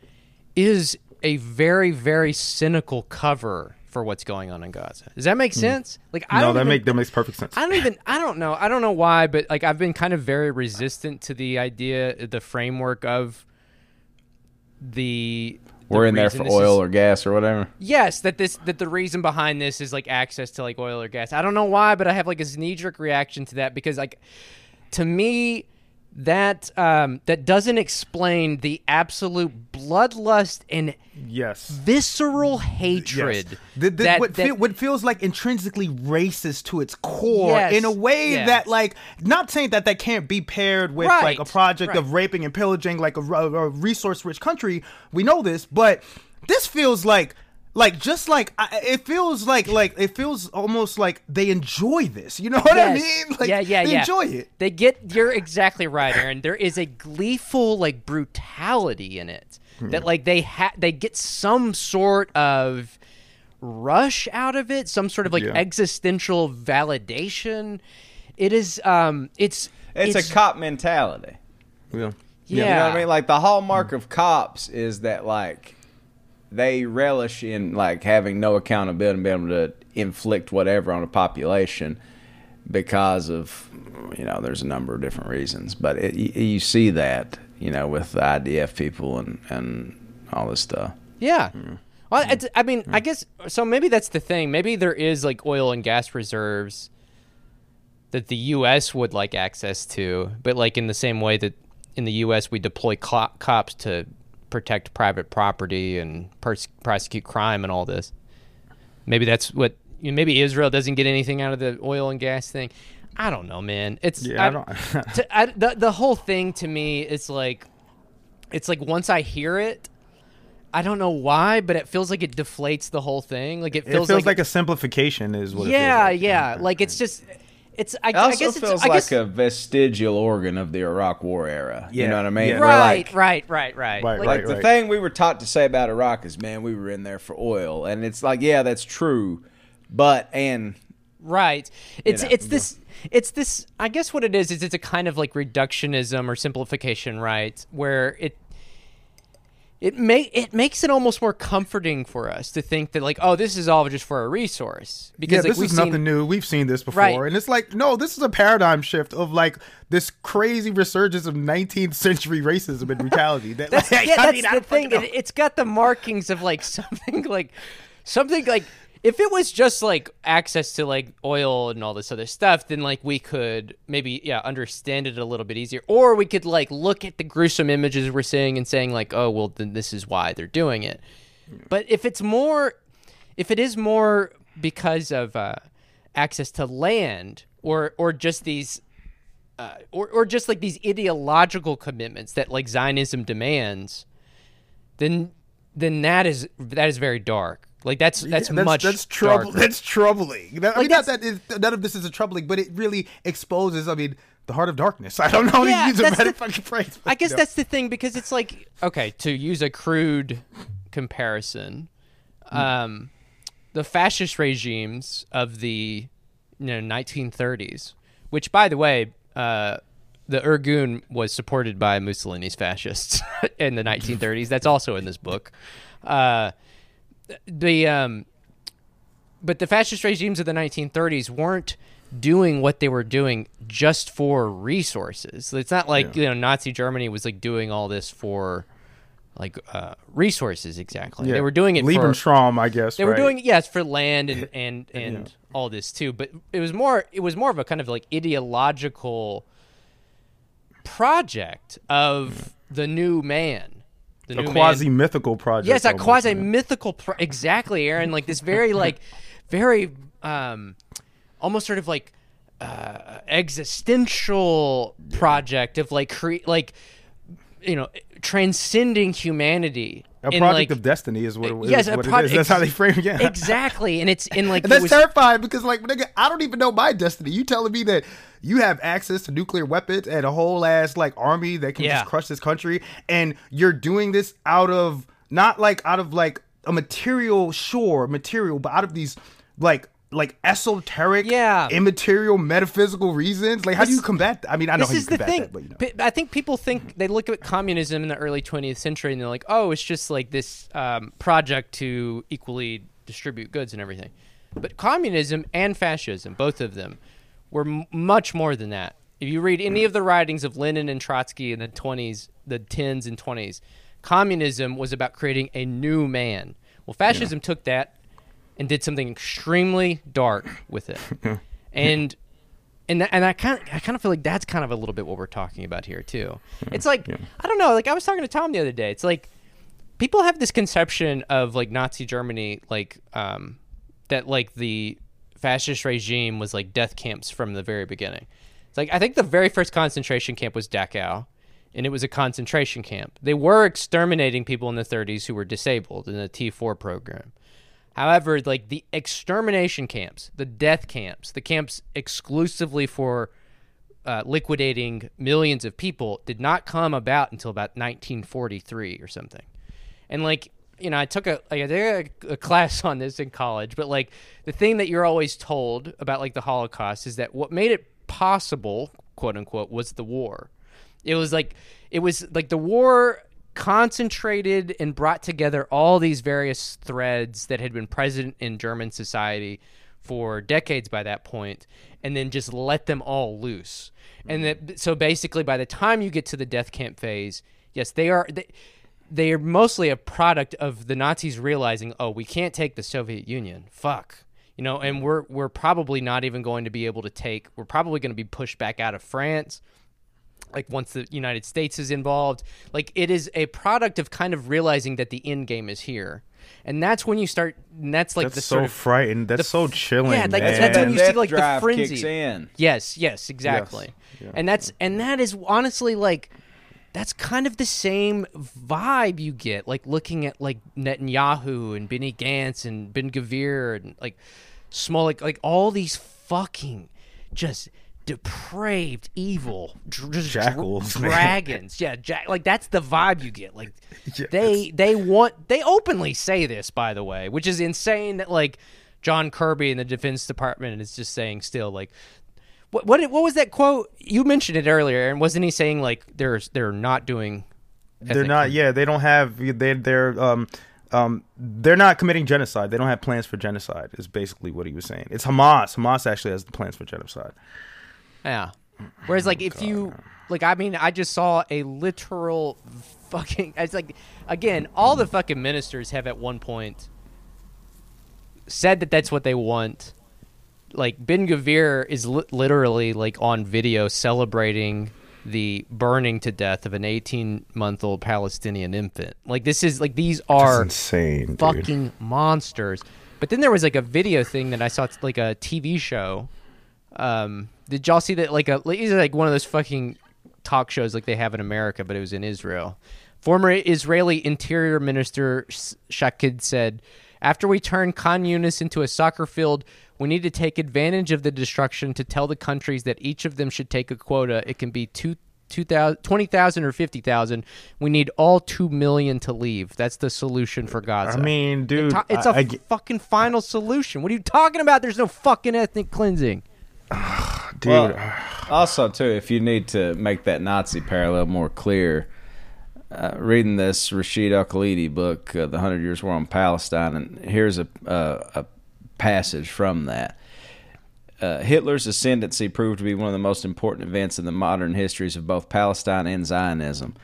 is a very very cynical cover for what's going on in Gaza. Does that make hmm. sense? Like I no, don't that even- make that makes perfect sense. I don't even I don't know. I don't know why, but like I've been kind of very resistant to the idea the framework of the the We're in there for oil is- or gas or whatever. yes, that this that the reason behind this is like access to like oil or gas. I don't know why, but I have like a knee jerk reaction to that because like to me that um that doesn't explain the absolute bloodlust and yes. visceral hatred Yes. The, the, that- what, that- feel, what feels like intrinsically racist to its core Yes. in a way Yeah. that like not saying that that can't be paired with Right. like a project Right. of raping and pillaging like a, a resource rich country we know this but this feels like like just like I, it feels like like it feels almost like they enjoy this you know what i mean like yeah, yeah, they yeah. enjoy it They get. You're exactly right, Aaron. There is a gleeful like brutality in it that like they ha- they get some sort of rush out of it, some sort of like Yeah. existential validation. It is. Um. It's. It's, a cop mentality. yeah Yeah. You know what I mean? Like the hallmark of cops is that like they relish in like having no accountability and being able to inflict whatever on a population because of you know there's a number of different reasons, but it, you, you see that you know with the IDF people and and all this stuff. Yeah. Mm-hmm. Well, it's, I mean, I guess so. Maybe that's the thing. Maybe there is like oil and gas reserves that the U.S. would like access to, but like in the same way that in the U.S. we deploy cops to protect private property and pers- prosecute crime and all this. Maybe that's what. You know, maybe Israel doesn't get anything out of the oil and gas thing. I don't know, man. It's Yeah, I I don't- to, I, the the whole thing to me is like, it's like once I hear it, I don't know why, but it feels like it deflates the whole thing. Like it it feels, feels, like, a simplification is what yeah, it feels like. yeah. Like it's just, it's. I, It I also guess feels it's. I like guess, a vestigial organ of the Iraq War era. You know what I mean? yeah. Right, like, right, right, right, Right, Like, Like right, the right. thing we were taught to say about Iraq is, man, we were in there for oil, and it's like, yeah, that's true, but and Right. It's know, it's this it's this I guess what it is is it's a kind of like reductionism or simplification, right? Where it it may it makes it almost more comforting for us to think that like, oh, this is all just for a resource. Yeah, Because like, this is seen, nothing new. We've seen this before, Right. and it's like, no, this is a paradigm shift of like this crazy resurgence of 19th century racism and brutality. That, That's, like, yeah, I that's mean, the thing. It, it's got the markings of like something like something like if it was just like access to like oil and all this other stuff, then like we could maybe yeah understand it a little bit easier, or we could like look at the gruesome images we're seeing and saying like, oh well, then this is why they're doing it. But if it's more, if it is more because of uh, access to land, or or just these uh, or or just like these ideological commitments that like Zionism demands, then then that is that is very dark. Like that's that's, Yeah, much that's trouble. That's troubling. That, I Like, mean, not that's- that is, none of this is a troubling, but it really exposes. I mean, the heart of darkness. I don't know. Yeah, how to use a that's better the- fucking phrase. I guess know. that's the thing because it's like okay to use a crude comparison, um, the fascist regimes of the you know 1930s, which by the way, uh, the Irgun was supported by Mussolini's fascists in the 1930s. That's also in this book. Uh, the um, but the fascist regimes of the 1930s weren't doing what they were doing just for resources. It's not like you know Nazi Germany was like doing all this for like uh, resources exactly. Yeah. They were doing it for Lebensraum, I guess. they were doing it, yes for land and and and all this too, but it was more it was more of a kind of like ideological project of the new man. The a quasi mythical project. Yes, a quasi mythical. Pro- exactly, Aaron. Like this very like very um almost sort of like uh existential project of like cre- like you know transcending humanity. A project like, of destiny is what it, yes, is what pro- is. That's how they frame it. Yeah. exactly, and it's in like And that's was- terrifying because, like, nigga, I don't even know my destiny. You telling me that you have access to nuclear weapons and a whole ass like army that can Yeah. just crush this country, and you're doing this out of not like out of like a material, sure, material, but out of these like like esoteric, Yeah. immaterial, metaphysical reasons. Like, how do you combat that? I mean, I know this how you is the thing. that, but you know. I think people think they look at communism in the early 20th century and they're like, oh, it's just like this um, project to equally distribute goods and everything. But communism and fascism, both of them, were m- much more than that. If you read any of the writings of Lenin and Trotsky in the 20s, the 10s and 20s, communism was about creating a new man. Well, fascism took that and did something extremely dark with it. and and that, and I kind of I kind of feel like that's kind of a little bit what we're talking about here too. It's like I don't know, like I was talking to Tom the other day. It's like people have this conception of like Nazi Germany, like um, that like the fascist regime was like death camps from the very beginning. It's like I think the very first concentration camp was Dachau, and it was a concentration camp. They were exterminating people in the 30s who were disabled in the T4 program. However, like the extermination camps, the death camps, the camps exclusively for uh, liquidating millions of people did not come about until about 1943 or something. And like, you know, I took a like, took a, a class on this in college, but like the thing that you're always told about like the Holocaust is that what made it possible, quote unquote, was the war. It was like it was like the war concentrated and brought together all these various threads that had been present in German society for decades by that point and then just let them all loose. And that so basically by the time you get to the death camp phase, yes, they are they, they are mostly a product of the Nazis realizing, "Oh, we can't take the Soviet Union. Fuck." You know, and we're we're probably not even going to be able to take we're probably going to be pushed back out of France like once the United States is involved. Like it is a product of kind of realizing that the end game is here. And that's when you start and that's like That's the so sort of frightening. That's so chilling. yeah, like, man. that's when you see like the drive frenzy. kicks in. Yes, yes, exactly. Yeah. And that's and that is honestly like that's kind of the same vibe you get like looking at like Netanyahu and Benny Gantz and Ben Gvir and like Smolik like all these fucking just depraved evil dr- Jackals, dragons yeah jack like that's the vibe you get like Yeah, they they want they openly say this by the way which is insane that like John Kirby in the Defense Department is just saying still like what what what was that quote you mentioned it earlier and wasn't he saying like they're they're not doing they're not. Yeah, they don't have. They they're um um they're not committing genocide. They don't have plans for genocide. Is basically what he was saying. It's Hamas. Hamas actually has the plans for genocide. Yeah. Whereas, like, if you, like, I mean, I just saw a literal fucking. It's like, again, all the fucking ministers have at one point said that that's what they want. Like, Ben Gvir is li- literally, like, on video celebrating the burning to death of an 18 month old Palestinian infant. Like, this is, like, these are insane, dude. fucking monsters. But then there was like a video thing that I saw, it's like a TV show. Um, did y'all see that? Like a, like, it's like one of those fucking talk shows like they have in America, but it was in Israel. Former Israeli Interior Minister Sh- Shaked said, "After we turn Khan Yunis into a soccer field, we need to take advantage of the destruction to tell the countries that each of them should take a quota. It can be two." 2,000 20,000 or 50,000. We need all 2 million to leave. That's the solution for Gaza. I mean, dude, It's a- it's a I- I get- fucking final solution. What are you talking about? There's no fucking ethnic cleansing. Dude. Well, also, too, if you need to make that Nazi parallel more clear, uh, reading this Rashid Al Khalidi book, uh, "The Hundred Years' War on Palestine," and here's a uh, a passage from that. uh, Hitler's ascendancy proved to be one of the most important events in the modern histories of both Palestine and Zionism.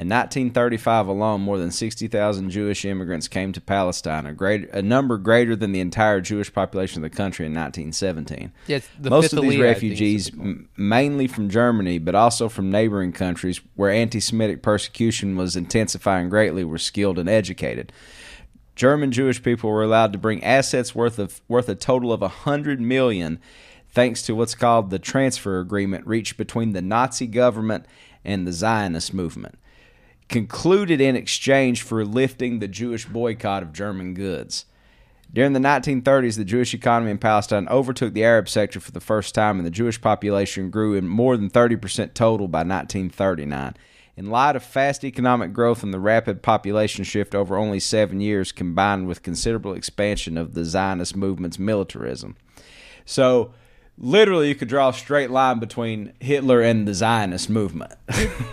In 1935 alone, more than 60,000 Jewish immigrants came to Palestine, a, great, a number greater than the entire Jewish population of the country in 1917. Yeah, the Most of these elite, I think, is refugees, m- mainly from Germany, but also from neighboring countries where anti Semitic persecution was intensifying greatly, were skilled and educated. German Jewish people were allowed to bring assets worth of worth a total of a hundred million, thanks to what's called the transfer agreement reached between the Nazi government and the Zionist movement, concluded in exchange for lifting the Jewish boycott of German goods. During the 1930s, the Jewish economy in Palestine overtook the Arab sector for the first time, and the Jewish population grew in more than 30% total by 1939. In light of fast economic growth and the rapid population shift over only seven years, combined with considerable expansion of the Zionist movement's militarism. So, literally, you could draw a straight line between Hitler and the Zionist movement.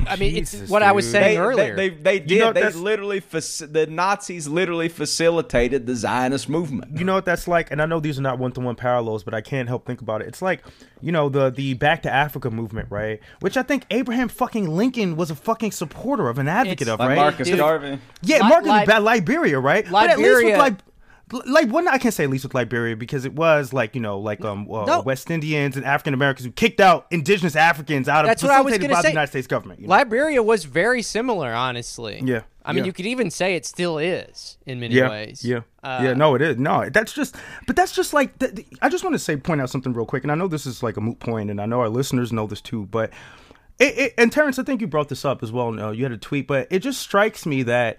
I mean, Jesus, it's what I was saying they, earlier. They, they, they did. know, they literally, faci- the Nazis literally facilitated the Zionist movement. you know what that's like and i know these are not one-to-one parallels but i can't help think about it it's like you know the the back to africa movement right which i think abraham fucking lincoln was a fucking supporter of an advocate It's- of Like right Marcus Garvey. yeah marcus Li- Ba- liberia right but at least with Liberia- like like one I can't say at least with Liberia because it was like you know like um uh, No. West Indians and African Americans who kicked out indigenous Africans out of That's what I was by say. the United States government. You know? Liberia was very similar, honestly. Yeah, I mean, yeah. you could even say it still is in many yeah, ways. Yeah, Uh, yeah. No, it is. No, that's just. But that's just like. th- th- I just want to say, point out something real quick, and I know this is like a moot point, and I know our listeners know this too. But it, it and Terrence, I think you brought this up as well. No, you had a tweet, but it just strikes me that.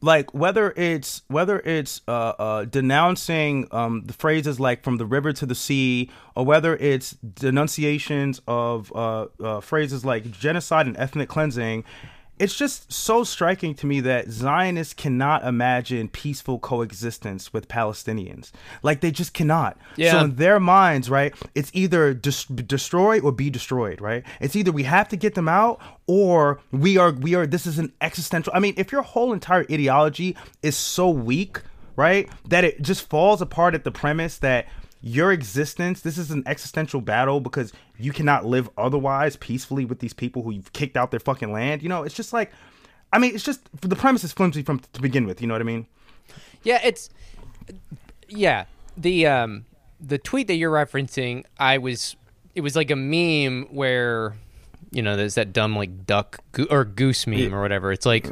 Like whether it's whether it's uh, uh, denouncing um, the phrases like from the river to the sea, or whether it's denunciations of uh, uh, phrases like genocide and ethnic cleansing, it's just so striking to me that Zionists cannot imagine peaceful coexistence with Palestinians. Like they just cannot. Yeah. So in their minds, right, it's either des- destroy or be destroyed, right? It's either we have to get them out or we are we are this is an existential I mean, if your whole entire ideology is so weak, right, that it just falls apart at the premise that your existence this is an existential battle because you cannot live otherwise peacefully with these people who you've kicked out their fucking land you know it's just like i mean it's just the premise is flimsy from to begin with you know what i mean Yeah, it's yeah. The um the tweet that you're referencing, I was it was like a meme where you know there's that dumb like duck go- or goose meme or whatever. It's like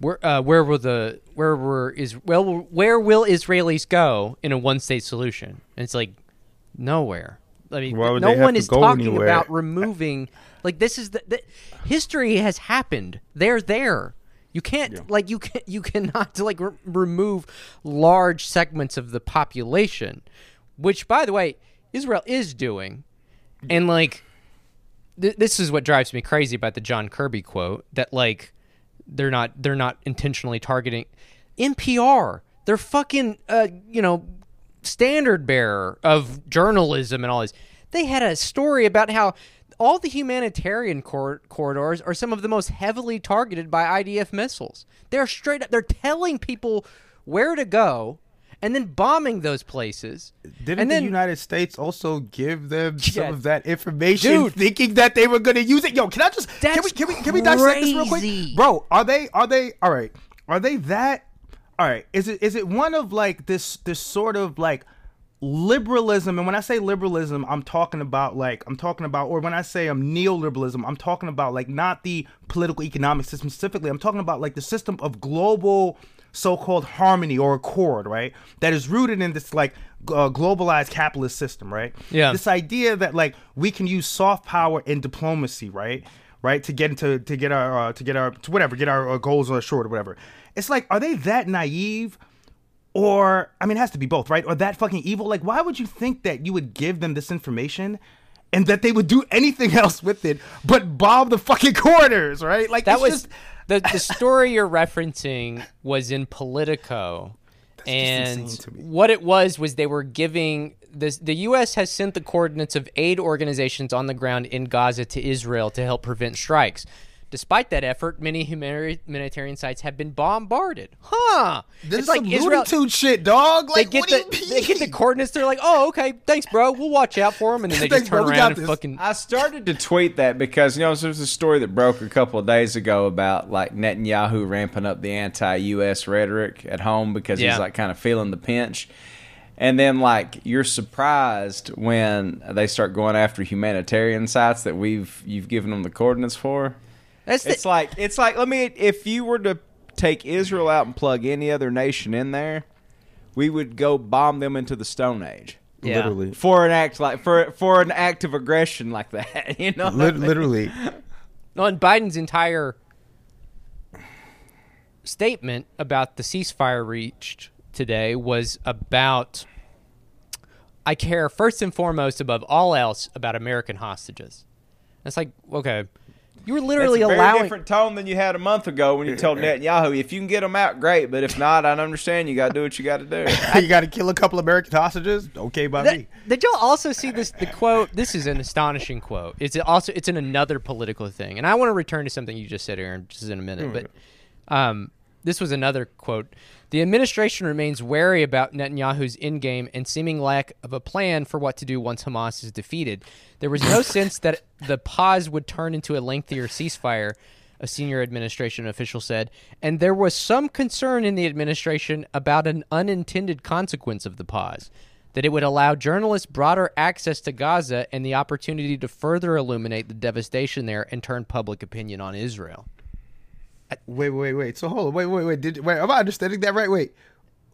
where uh, where will the where were is well where will Israelis go in a one state solution? And it's like nowhere. I mean, no one is talking anywhere? about removing like this is the, the history has happened. They're there. You can't like you can you cannot like re- remove large segments of the population, which by the way Israel is doing, and like th- this is what drives me crazy about the John Kirby quote that like they're not they're not intentionally targeting NPR. They're fucking uh you know standard bearer of journalism and all this. They had a story about how all the humanitarian cor- corridors are some of the most heavily targeted by IDF missiles. They're straight up they're telling people where to go and then bombing those places. didn't and the then united states also give them some of that information Dude. thinking that they were going to use it? Yo can i just can we can we can we dissect this real quick? bro are they are they all right. Are they that all right is it is it one of like this this sort of like liberalism? And when i say liberalism i'm talking about like i'm talking about or when i say i'm neoliberalism i'm talking about like not the political economic system specifically i'm talking about like the system of global so-called harmony or accord right that is rooted in this like uh, globalized capitalist system right Yeah. this idea that like we can use soft power and diplomacy right right to get into to get our uh, to get our to whatever get our, uh goals or short or whatever it's like are they that naive or I mean, it has to be both, right? Or that fucking evil. Like, why would you think that you would give them this information and that they would do anything else with it but bomb the fucking corners, right? Like that it's was just, the the story you're referencing was in Politico, and to me. what it was was they were giving this. The U.S. has sent the coordinates of aid organizations on the ground in Gaza to Israel to help prevent strikes. Despite that effort, many humanitarian sites have been bombarded. Huh? This it's is like some Israel. Looney shit, dog. They Like, get what do the you they get the coordinates. They're like, "Oh, okay, thanks, bro. We'll watch out for them." And then they just Thanks, bro. turn We got around and this. fucking. I started to tweet that because you know there's a story that broke a couple of days ago about like Netanyahu ramping up the anti-U.S. rhetoric at home because Yeah. he's like kind of feeling the pinch, and then like you're surprised when they start going after humanitarian sites that we've you've given them the coordinates for. That's the, It's like it's like let me if you were to take Israel out and plug any other nation in there, we would go bomb them into the Stone Age yeah. Literally. for an act like for for an act of aggression like that. You know, what mean? literally. No, and Biden's entire statement about the ceasefire reached today was about I care first and foremost above all else about American hostages. It's like, okay, you were literally It's a very allowing different tone than you had a month ago when you told Netanyahu, if you can get them out, great. But if not, I understand. You got to do what you got to do. you got to kill a couple American hostages? Okay, by That- me. did y'all also see this? The quote. This is an astonishing quote. It's also it's in another Politico thing, and I want to return to something you just said, Aaron, just in a minute. But um, this was another quote. The administration remains wary about Netanyahu's in-game and seeming lack of a plan for what to do once Hamas is defeated. There was no sense that the pause would turn into a lengthier ceasefire. A senior administration official said, and there was some concern in the administration about an unintended consequence of the pause that it would allow journalists broader access to Gaza and the opportunity to further illuminate the devastation there and turn public opinion on Israel. Wait, wait, wait. So hold on. Wait, wait, wait. Did wait? Am I understanding that right? Wait.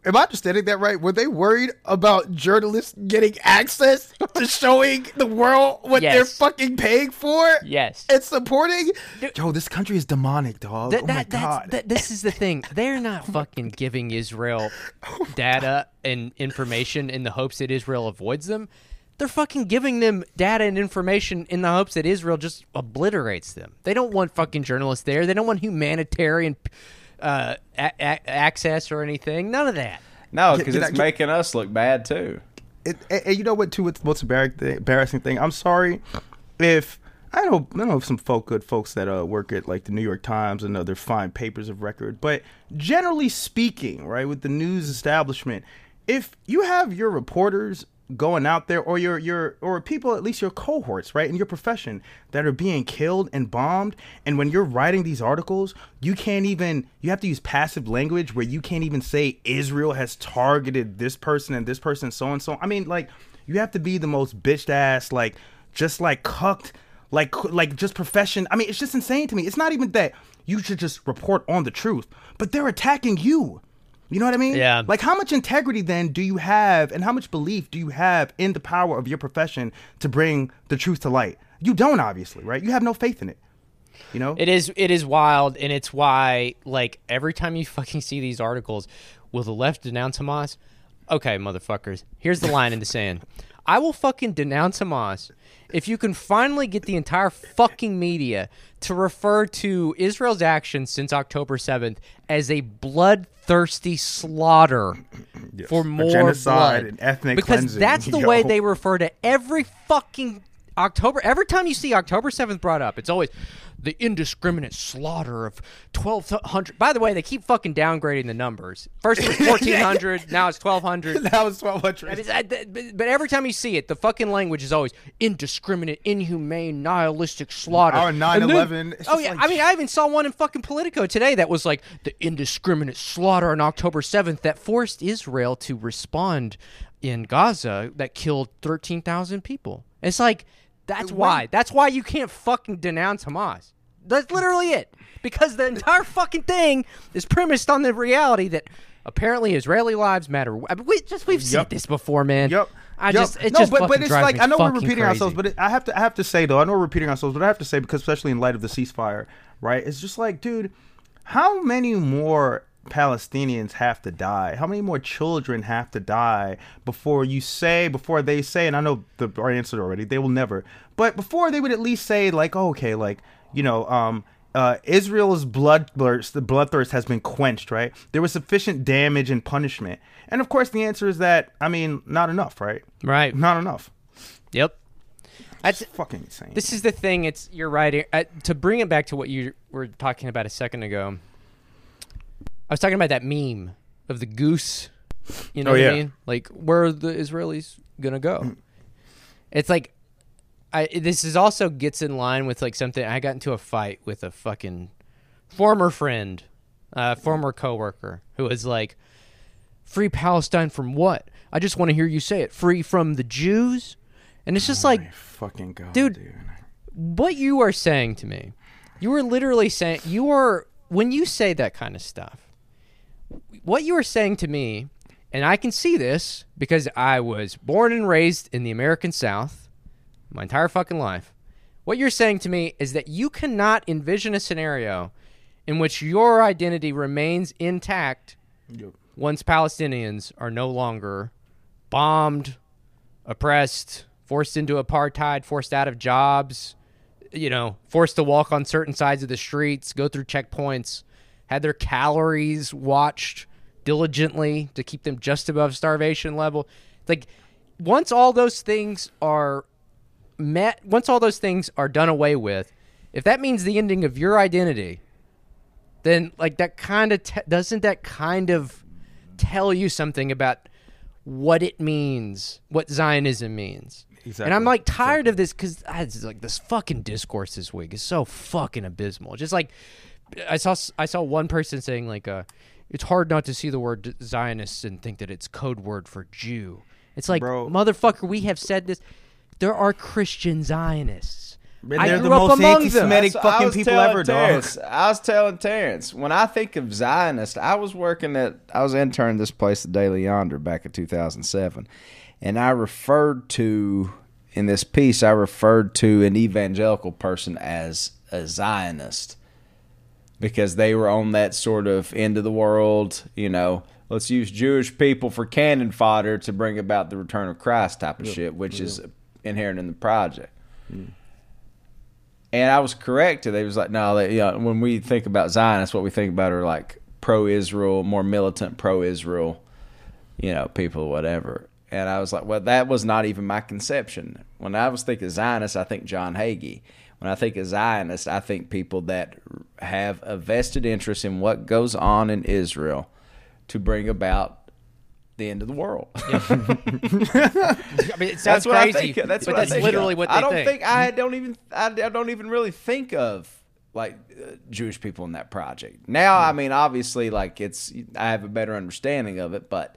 Am I understanding that right? Were they worried about journalists getting access to showing the world what they're fucking paying for? Yes. And supporting? Yo, this country is demonic, dog. Oh that, oh my that, that's, god. that, this is the thing. They're not fucking giving Israel oh data and information in the hopes that Israel avoids them. They're fucking giving them data and information in the hopes that Israel just obliterates them. They don't want fucking journalists there. They don't want humanitarian uh, a- a- access or anything. None of that. No, because Can I- it's making us look bad too. it, and, and you know what? Too, what's most embarrassing thing, embarrassing thing? I'm sorry if I know I know some folk, good folks that uh, work at like the New York Times and other fine papers of record, but generally speaking, right, with the news establishment, if you have your reporters going out there or your your or people at least your cohorts right in your profession that are being killed and bombed. And when you're writing these articles you can't even you have to use passive language where you can't even say Israel has targeted this person and this person so and so. I mean like you have to be the most bitched ass like just like cucked like like just profession. I mean it's just insane to me. It's not even that you should just report on the truth but they're attacking you you know what I mean? Yeah. Like, how much integrity then do you have, and how much belief do you have in the power of your profession to bring the truth to light? You don't, obviously, right? You have no faith in it. You know? It is it is wild, and it's why like every time you fucking see these articles, will the left denounce Hamas? Okay, motherfuckers. Here's the line in the sand. I will fucking denounce Hamas if you can finally get the entire fucking media to refer to Israel's actions since October 7th as a bloodthirsty slaughter for more genocide blood. and ethnic cleansing. because cleansing, that's the yo. way they refer to every fucking October. Every time you see October 7th brought up, it's always the indiscriminate slaughter of 1,200. By the way, they keep fucking downgrading the numbers. First it was 1,400, now it's 1,200. that was 1200. I mean, I- but every time you see it, the fucking language is always indiscriminate, inhumane, nihilistic slaughter. Our And 9/11, then- it's Oh yeah, like- I mean, I even saw one in fucking Politico today that was like the indiscriminate slaughter on October seventh that forced Israel to respond in Gaza that killed thirteen thousand people. It's like that's why. That's why you can't fucking denounce Hamas. That's literally it. Because the entire fucking thing is premised on the reality that apparently Israeli lives matter. I mean, we just we've seen this before, man. Yep. I Yep. just it no, just but but it's like I know we're repeating crazy. ourselves, but it, I have to I have to say though I know we're repeating ourselves, but I have to say because especially in light of the ceasefire, right? It's just like, dude, how many more Palestinians have to die? How many more children have to die before you say before they say? And I know the our answer already. They will never. But before they would at least say like, oh, okay, like you know, um, uh, Israel's bloodthirst, the bloodthirst has been quenched, right? There was sufficient damage and punishment, and of course, the answer is that I mean, not enough, right? Right. Not enough. Yep. That's fucking insane. This is the thing. It's you're right. Uh, to bring it back to what you were talking about a second ago, I was talking about that meme of the goose. You know Oh, what yeah. I mean? Like where are the Israelis gonna go? It's like, I this is also gets in line with like something. I got into a fight with a fucking former friend, uh, former coworker, who was like, "Free Palestine from what? I just want to hear you say it. Free from the Jews." And it's just like, fucking god, Dude. dude. what you are saying to me, you are literally saying you are when you say that kind of stuff. What you are saying to me, and I can see this because I was born and raised in the American South my entire fucking life. What you're saying to me is that you cannot envision a scenario in which your identity remains intact once Palestinians are no longer bombed, oppressed, forced into apartheid, forced out of jobs, you know, forced to walk on certain sides of the streets, go through checkpoints, had their calories watched diligently to keep them just above starvation level. Like once all those things are met, once all those things are done away with, if that means the ending of your identity, then like that kind of te- doesn't that kind of tell you something about what it means, what Zionism means. And I'm like tired of this because like this fucking discourse this week is so fucking abysmal. Just like I saw, I saw one person saying like, uh, "It's hard not to see the word Zionist and think that it's code word for Jew." It's like, Bro. motherfucker, we have said this. There are Christian Zionists. And I they're grew the up most among them. anti-Semitic That's I fucking was people telling ever, Terrence. dog. I was telling Terrence when I think of Zionist, I was working at I was interning this place, the Daily Yonder, back in 2007, and I referred to in this piece I referred to an evangelical person as a Zionist because they were on that sort of end of the world, you know. Let's use Jewish people for cannon fodder to bring about the return of Christ type of shit, which is inherent in the project. And I was corrected. They was like, no, they, you know, when we think about Zionists, what we think about are like pro-Israel, more militant pro-Israel, you know, people, whatever. And I was like, well, that was not even my conception. When I was thinking Zionist, I think John Hagee. When I think of Zionists, I think people that have a vested interest in what goes on in Israel to bring about the end of the world. I mean, it sounds That's what crazy, I think. That's but what I think literally of. what they I don't think. think. I don't even. I, I don't even really think of like uh, Jewish people in that project. Now, I mean, obviously, like it's. I have a better understanding of it, but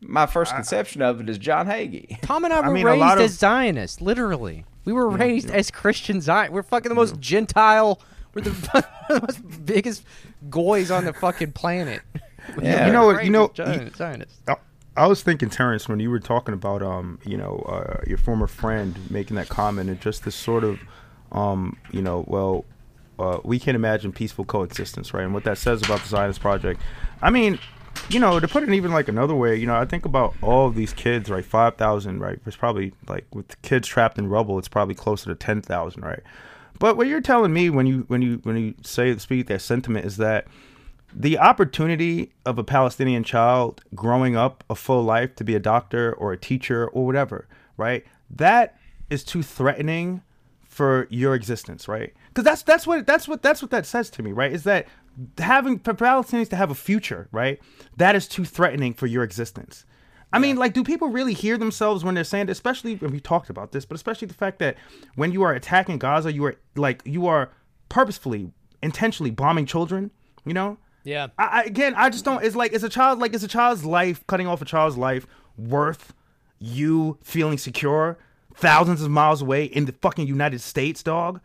my first conception of it is John Hagee. Tom and I were mean, raised of- as Zionists, literally. We were raised as Christian Zion. We're fucking the most Gentile. We're the most biggest goys on the fucking planet. Yeah. You know what? You know, as Zionists. I, I was thinking, Terrence, when you were talking about, um, you know, uh, your former friend making that comment, and just this sort of, um, you know, well, uh, we can't imagine peaceful coexistence, right? And what that says about the Zionist project. I mean, you know, to put it even like another way, you know, I think about all of these kids, right? Five thousand, right? It's probably like with kids trapped in rubble, it's probably closer to ten thousand, right? But what you're telling me when you when you when you say speak that sentiment is that the opportunity of a Palestinian child growing up a full life to be a doctor or a teacher or whatever, right? That is too threatening for your existence, right? Because that's that's what that's what that's what that says to me, right? Is that having for Palestinians to have a future, right? That is too threatening for your existence. I mean, like, do people really hear themselves when they're saying, especially when we talked about this, but especially the fact that when you are attacking Gaza, you are like you are purposefully, intentionally bombing children, you know? Yeah. I, I, again, I just don't. It's like it's a child like is a child's life cutting off a child's life worth you feeling secure thousands of miles away in the fucking United States, dog?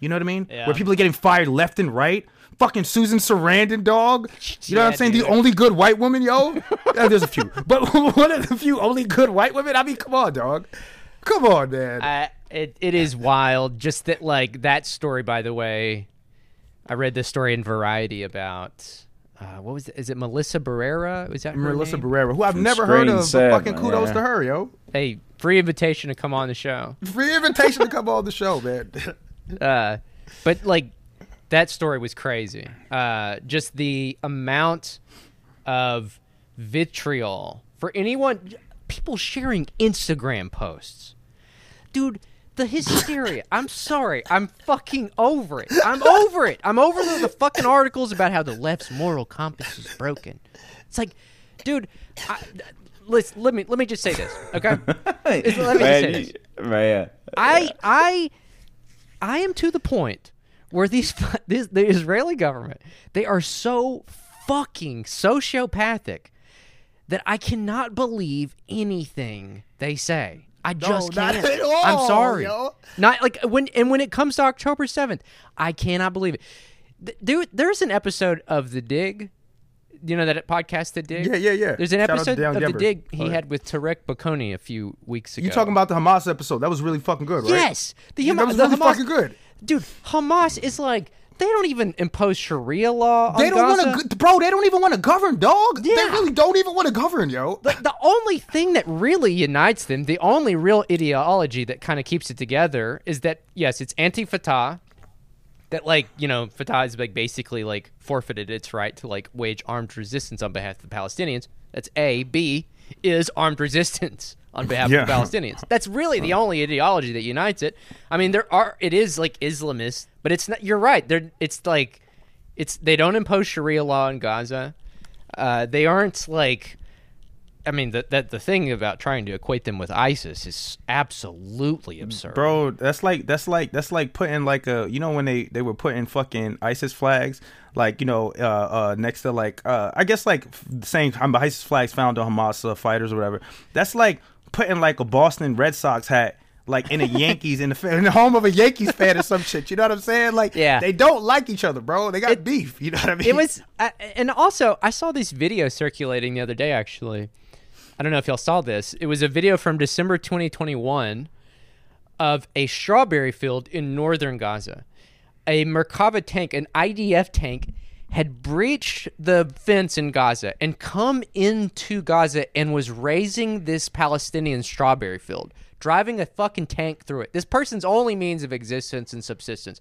You know what I mean? Yeah. Where people are getting fired left and right. Fucking Susan Sarandon, dog. You know what I'm saying? dude. The only good white woman, yo. Uh, There's a few, but one of the few only good white women. I mean, come on, dog. Come on, man. I, it it is wild. Just that, like that story. By the way, I read this story in Variety about uh, what was it? Is it Melissa Barrera? Was that Melissa name? Barrera, who I've From never heard Scream of. but Seven, fucking kudos yeah. to her, yo. Hey, free invitation to come on the show. Free invitation to come on the show, man. Uh, but like that story was crazy. Uh, just the amount of vitriol for anyone, people sharing Instagram posts, dude. the hysteria. I'm sorry. I'm fucking over it. I'm over it. I'm over the, the fucking articles about how the left's moral compass is broken. It's like, dude, I, listen, let me let me just say this, okay? let me just say this. man. I I I am to the point where these this, the Israeli government they are so fucking sociopathic that I cannot believe anything they say. I just not can't. all, I'm sorry. yo. Not like when and when it comes to October seventh, I cannot believe it. Th- Dude, there's an episode of The Dig. You know that podcast, The Dig. Yeah, yeah, yeah. There's an Shout episode of The Dig he Oh, yeah. had with Tareq Baconi a few weeks ago. You talking about the Hamas episode? That was really fucking good, right? Yes, the Yeah, Hamas, that was really Hamas- fucking good. Dude. Hamas is like they don't even impose Sharia law. They don't want to, bro. They don't even want to govern, dog. They really don't even want to govern, yo. The, the only thing that really unites them, the only real ideology that kind of keeps it together, is that yes, it's anti-Fatah. That like you know, Fatah is like basically like forfeited its right to like wage armed resistance on behalf of the Palestinians. That's A. B. Is armed resistance on behalf Yeah. of the Palestinians. That's really the only ideology that unites it. I mean, there are it is like Islamist, but it's not. You're right. They're it's like it's they don't impose Sharia law in Gaza. Uh, they aren't like. I mean, the, that the thing about trying to equate them with ISIS is absolutely absurd, bro that's like that's like that's like putting like a you know when they they were putting fucking isis flags like you know uh uh next to like uh i guess like f- the same um, isis flags found on hamas uh, fighters or whatever that's like putting like a boston red sox hat like in a yankees in the in the home of a yankees fan or some shit you know what i'm saying like Yeah. they don't like each other bro they got beef you know what i mean It was, uh, and also I saw this video circulating the other day. Actually, I don't know if y'all saw this. It was a video from December 2021 of a strawberry field in northern Gaza. A Merkava tank, an IDF tank, had breached the fence in Gaza and come into Gaza and was razing this Palestinian strawberry field, driving a fucking tank through it. This person's only means of existence and subsistence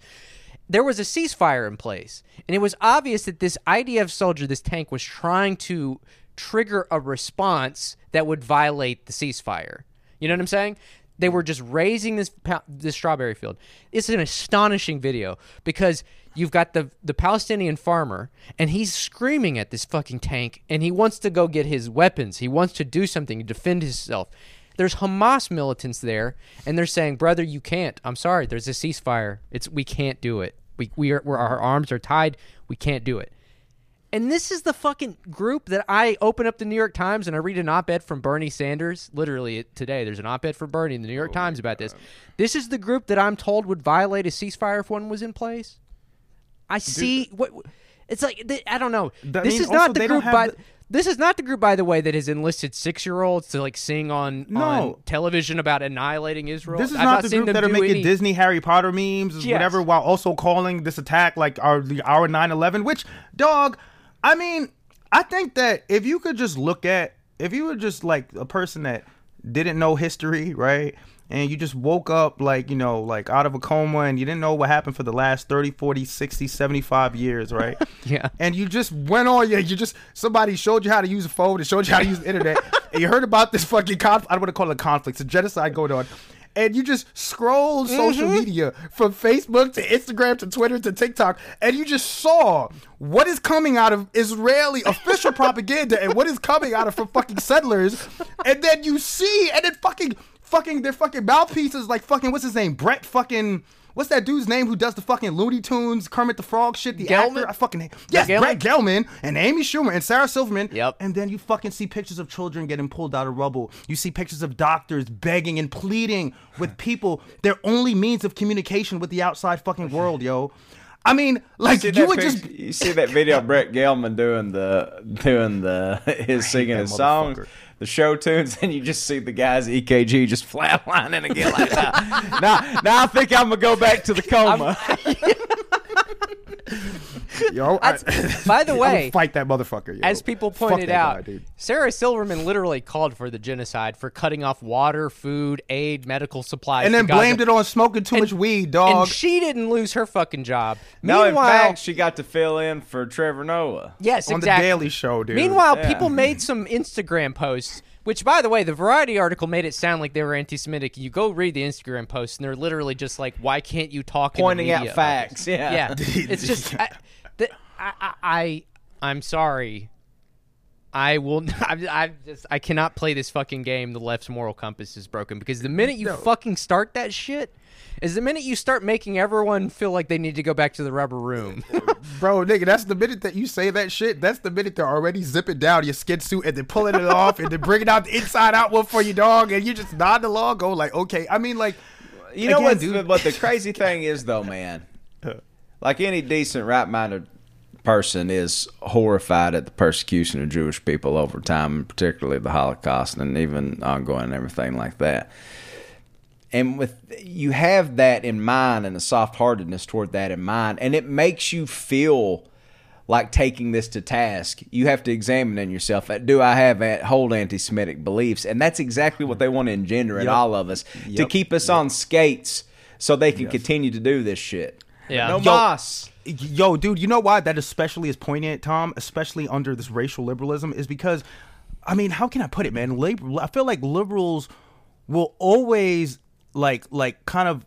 there was a ceasefire in place, and it was obvious that this IDF soldier, this tank, was trying to trigger a response that would violate the ceasefire. You know what I'm saying? They were just razing this this strawberry field. It's an astonishing video because you've got the the Palestinian farmer and he's screaming at this fucking tank and he wants to go get his weapons. He wants to do something to defend himself. There's Hamas militants there, and they're saying, "Brother, you can't. I'm sorry. There's a ceasefire. It's we can't do it. We we are we're, our arms are tied. We can't do it." And this is the fucking group that I open up the New York Times and I read an op-ed from Bernie Sanders. Literally today, there's an op-ed from Bernie in the New York oh Times about this. This is the group that I'm told would violate a ceasefire if one was in place. I see what it's like. th- I don't know. That this is not the group, by the- this is not the group, by the way, that has enlisted six-year-olds to like sing on, No. on television about annihilating Israel. This is I've not, the group that are making any- Disney Harry Potter memes, or Yes. whatever, while also calling this attack like our our 9/11. Which, dog, I mean, I think that if you could just look at, if you were just like a person that didn't know history, right, and you just woke up like you know like out of a coma and you didn't know what happened for the last 30, 40, 60, 75 years, right? Yeah. and you just went on yeah you just somebody showed you how to use a phone and showed you how to use the internet and you heard about this fucking conflict i don't want to call it a conflict it's a genocide going on and you just scroll mm-hmm. social media from facebook to instagram to twitter to tiktok and you just saw what is coming out of israeli official propaganda and what is coming out of from fucking settlers and then you see and then fucking fucking their fucking mouthpieces like fucking what's his name brett fucking What's that dude's name who does the fucking Looney Tunes, Kermit the Frog shit? The Gelman? actor, I fucking yes, Gelman? Brett Gelman and Amy Schumer and Sarah Silverman. Yep. And then you fucking see pictures of children getting pulled out of rubble. You see pictures of doctors begging and pleading with people. Their only means of communication with the outside fucking world, yo. I mean, like see you would pic- just you see that video of Brett Gelman doing the doing the his singing his songs, motherfucker. The show tunes, and you just see the guys EKG just flatlining again like that. now, now I think I'm gonna go back to the coma. yo. I, By the I would way, fight that motherfucker. Yo. As people pointed out, guy. Sarah Silverman literally called for the genocide for cutting off water, food, aid, medical supplies, and to then Gaza. blamed it on smoking too much weed, dog. And she didn't lose her fucking job. no, in Meanwhile, fact, she got to fill in for Trevor Noah. yes, on exactly. the Daily Show, dude. Meanwhile, Yeah. people made some Instagram posts Which, by the way, the Variety article made it sound like they were anti-Semitic. You go read the Instagram post, and they're literally just like, "Why can't you talk?" Pointing out facts, yeah. yeah. It's just, I, the, I, I, I, I'm sorry. I will. I, I just. I cannot play this fucking game. The left's moral compass is broken because the minute you fucking start that shit, is the minute you start making everyone feel like they need to go back to the rubber room. Bro, nigga, that's the minute that you say that shit. That's the minute they're already zipping down your skin suit and then pulling it off and then bringing out the inside out one for you, dog. And you just nod along, go like, okay. I mean, like, You know Again, what? dude. What the crazy thing is, though, man. Like any decent, right-minded person is horrified at the persecution of Jewish people over time, particularly the Holocaust, and even ongoing and everything like that. And with you have that in mind, and a soft-heartedness toward that in mind, and it makes you feel like taking this to task, you have to examine in yourself. uh, Do I have a- hold anti-Semitic beliefs? And that's exactly what they want to engender in Yep. all of us to keep us on skates, so they can continue to do this shit. Yeah. no Yo- mas. yo, dude, you know why that especially is poignant, Tom, especially under this racial liberalism, is because, I mean, how can I put it, man? Lib- I feel like liberals will always like, like, kind of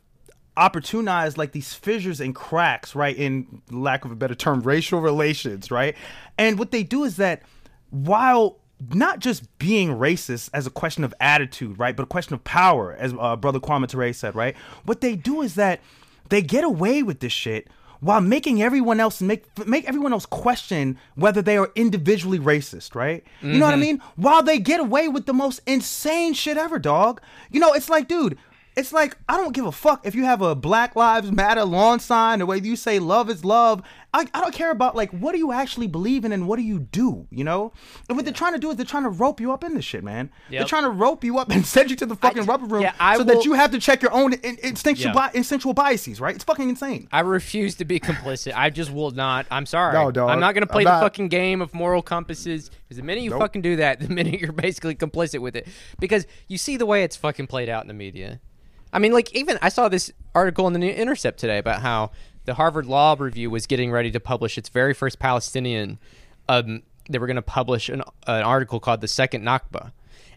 opportunize like these fissures and cracks, right? In lack of a better term, racial relations, right? And what they do is that while not just being racist as a question of attitude, right, but a question of power, as uh, Brother Kwame Ture said, right? What they do is that they get away with this shit while making everyone else make make everyone else question whether they are individually racist, right? You know what I mean? While they get away with the most insane shit ever, dog. You know, it's like, dude, it's like I don't give a fuck if you have a Black Lives Matter lawn sign, the way you say love is love. I, I don't care about like what do you actually believe in and what do you do, you know? And what they're trying to do is they're trying to rope you up in this shit, man. They're trying to rope you up and send you to the fucking rubber room yeah, I so will- that you have to check your own in, instinctual Yeah. bi- instinctual biases, right? It's fucking insane. I refuse to be complicit. I just will not. I'm sorry. No, dog. I'm not going to play I'm the not- fucking game of moral compasses because the minute you Nope. fucking do that, the minute you're basically complicit with it. Because you see the way it's fucking played out in the media. I mean, like, even I saw this article in the New Intercept today about how the Harvard Law Review was getting ready to publish its very first Palestinian. Um, they were going to publish an, an article called "The Second Nakba,"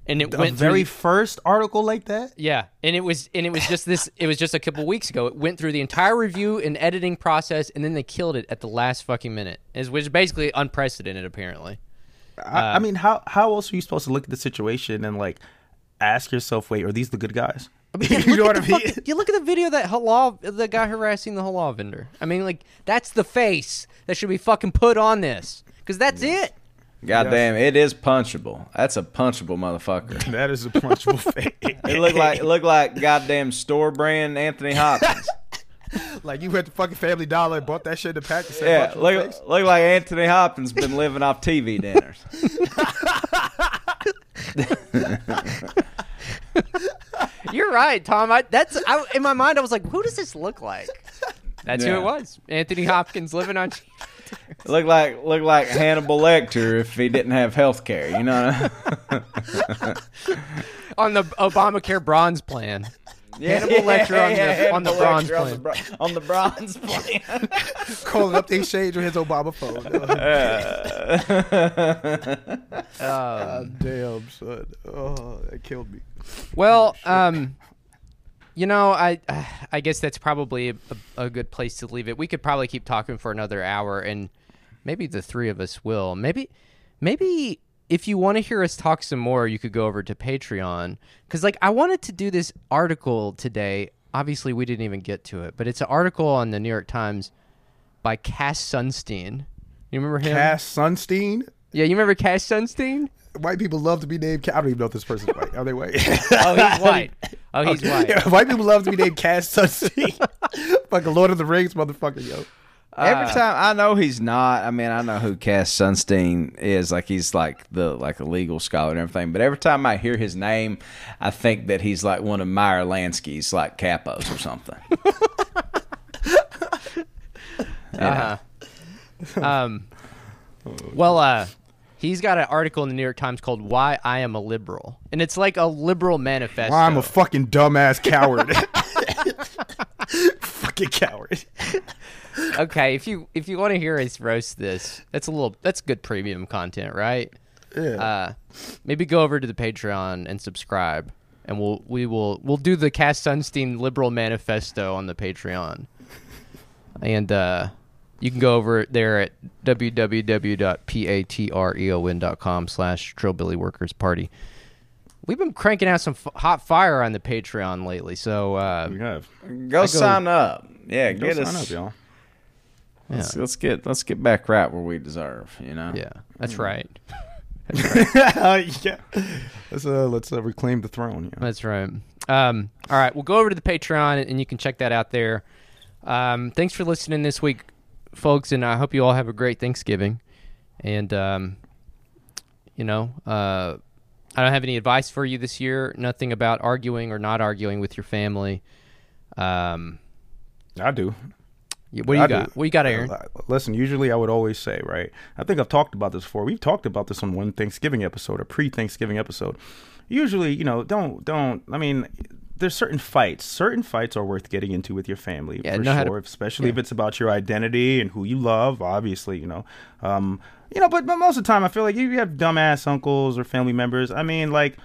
and it A went very the- first article like that. yeah, and it was and it was just this. It was just a couple weeks ago. It went through the entire review and editing process, and then they killed it at the last fucking minute. Which is basically unprecedented, apparently. I, I mean, how how else are you supposed to look at the situation and like ask yourself, wait, are these the good guys? you know what I mean? You look at the video that halal, the guy harassing the halal vendor. I mean, like that's the face that should be fucking put on this, because that's it. God damn, it is punchable. That's a punchable motherfucker. that is a punchable face. It looked like it looked like goddamn store brand Anthony Hopkins. like you went to fucking Family Dollar and bought that shit in a pack and said, Yeah, look face. look like Anthony Hopkins been living off TV dinners. You're right, Tom. I, that's I, in my mind. I was like, who does this look like? That's who it was. Anthony Hopkins living on. Look like look like Hannibal Lecter if he didn't have health care, you know? on the Obamacare bronze plan. Hannibal Lecter on the- on the bronze Lecter on the plan. bro- On the bronze plan. calling up the exchange with his Obama phone. God damn, son. Oh, that killed me. Well, um, you know, I I guess that's probably a, a good place to leave it. We could probably keep talking for another hour, and maybe the three of us will. Maybe, maybe if you want to hear us talk some more, you could go over to Patreon because, like, I wanted to do this article today. Obviously, we didn't even get to it, but it's an article on the New York Times by Cass Sunstein. You remember him? Cass Sunstein. Yeah, you remember Cass Sunstein? White people love to be named. Ca- I don't even know if this person's white. Are they white? Oh, he's white. Oh, he's white. Yeah, white people love to be named Cass Sunstein. like Fucking Lord of the Rings, motherfucker, yo. Every time I know he's not. I mean, I know who Cass Sunstein is. Like he's like the like a legal scholar and everything. But every time I hear his name, I think that he's like one of Meyer Lansky's like capos or something. Uh-huh. um, well, uh, he's got an article in the New York Times called "Why I Am a Liberal," and it's like a liberal manifesto. I'm a fucking dumbass coward. fucking coward. okay, if you if you want to hear us roast this, that's a little that's good premium content, right? uh, maybe go over to the Patreon and subscribe, and we'll we will we'll do the Cass Sunstein Liberal Manifesto on the Patreon, and uh, you can go over there at www.patreon.com slash Trillbilly Workers Party. We've been cranking out some f- hot fire on the Patreon lately, so uh, We have. Go, sign up. Yeah, Go get sign us. up, y'all. Let's, let's get let's get back right where we deserve. You know. yeah, that's right. yeah. Let's uh, let's uh, reclaim the throne. You know? That's right. Um, all right, we'll go over to the Patreon and you can check that out there. Um, thanks for listening this week, folks, and I hope you all have a great Thanksgiving. And um, you know, uh, I don't have any advice for you this year. Nothing about arguing or not arguing with your family. Um, I do. what do you I got? do. What you got, Aaron? Uh, listen, usually I would always say, right? I think I've talked about this before. We've talked about this on one Thanksgiving episode, a pre-Thanksgiving episode. Usually, you know, don't don't. I mean, there's certain fights. Certain fights are worth getting into with your family Yeah, for sure, to- especially if it's about your identity and who you love. Obviously, you know, um, you know. But but most of the time, I feel like you have dumbass uncles or family members. I mean, like.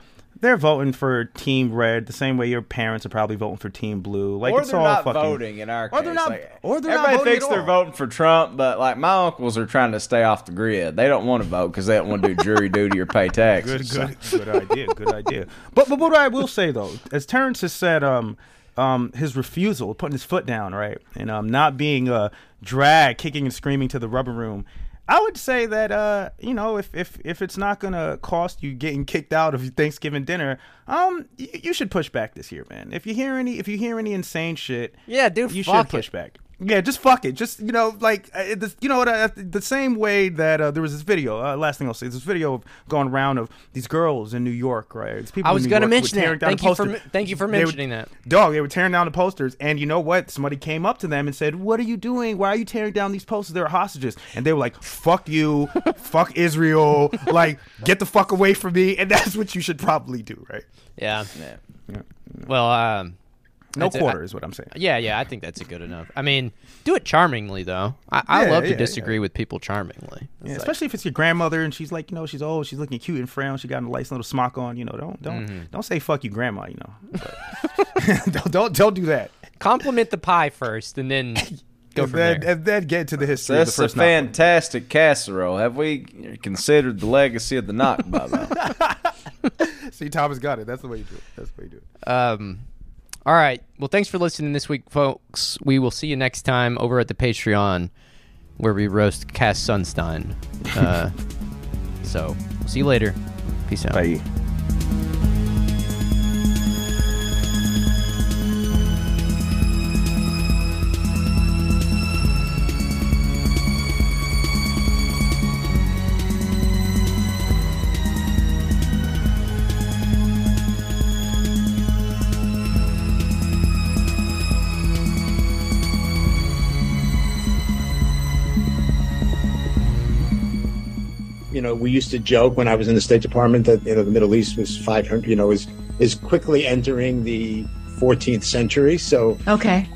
They're voting for Team Red the same way your parents are probably voting for Team Blue. Like or it's they're all not fucking. voting in our Or case. they're not- Like, or they're not everybody voting thinks they're voting for Trump, but like my uncles are trying to stay off the grid. They don't want to vote because they don't want to do jury duty or pay taxes. Good, good, good idea. Good idea. But but what I will say though, as Terrence has said, um, um, his refusal, putting his foot down, right, and um, not being uh dragged, kicking and screaming to the rubber room. I would say that uh, you know, if if if it's not gonna cost you getting kicked out of Thanksgiving dinner, um, y- you should push back this year, man. If you hear any, if you hear any insane shit, Yeah, dude, you should push it. back. Yeah, just fuck it. Just you know, like uh, this, you know what? Uh, the same way that uh, there was this video. Uh, last thing I'll say, this video of going around of these girls in New York, right? It's people I was going to York who were mention tearing that. Thank you for thank you for They were- mentioning that. Dog, they were tearing down the posters, and you know what? Somebody came up to them and said, "What are you doing? Why are you tearing down these posters? They're hostages." And they were like, "Fuck you, fuck Israel, like get the fuck away from me." And that's what you should probably do, right? Yeah. Yeah. Well, um, No That's it. quarter is what I'm saying. Yeah, yeah, I think that's a good enough. I mean, do it charmingly though. I, I Yeah, love to yeah, disagree with people charmingly. Yeah, like- especially if it's your grandmother and she's like, you know, she's old, she's looking cute and frail, she got a nice little smock on. You know, don't don't Mm-hmm. don't say fuck you, grandma. You know, don't don't don't do that. compliment the pie first, and then go and from then, there. and then get to the history That's of the a first knock. fantastic casserole. Have we considered the legacy of the Nakba though? See, Thomas got it. That's the way you do it. That's the way you do it. Um, all right. Well, thanks for listening this week, folks. We will see you next time over at the Patreon, where we roast Cass Sunstein. Uh, so, see you later. Peace out. Bye. Know, we used to joke when I was in the State Department that you know the Middle East was 500, you know, is is quickly entering the 14th century. So Okay.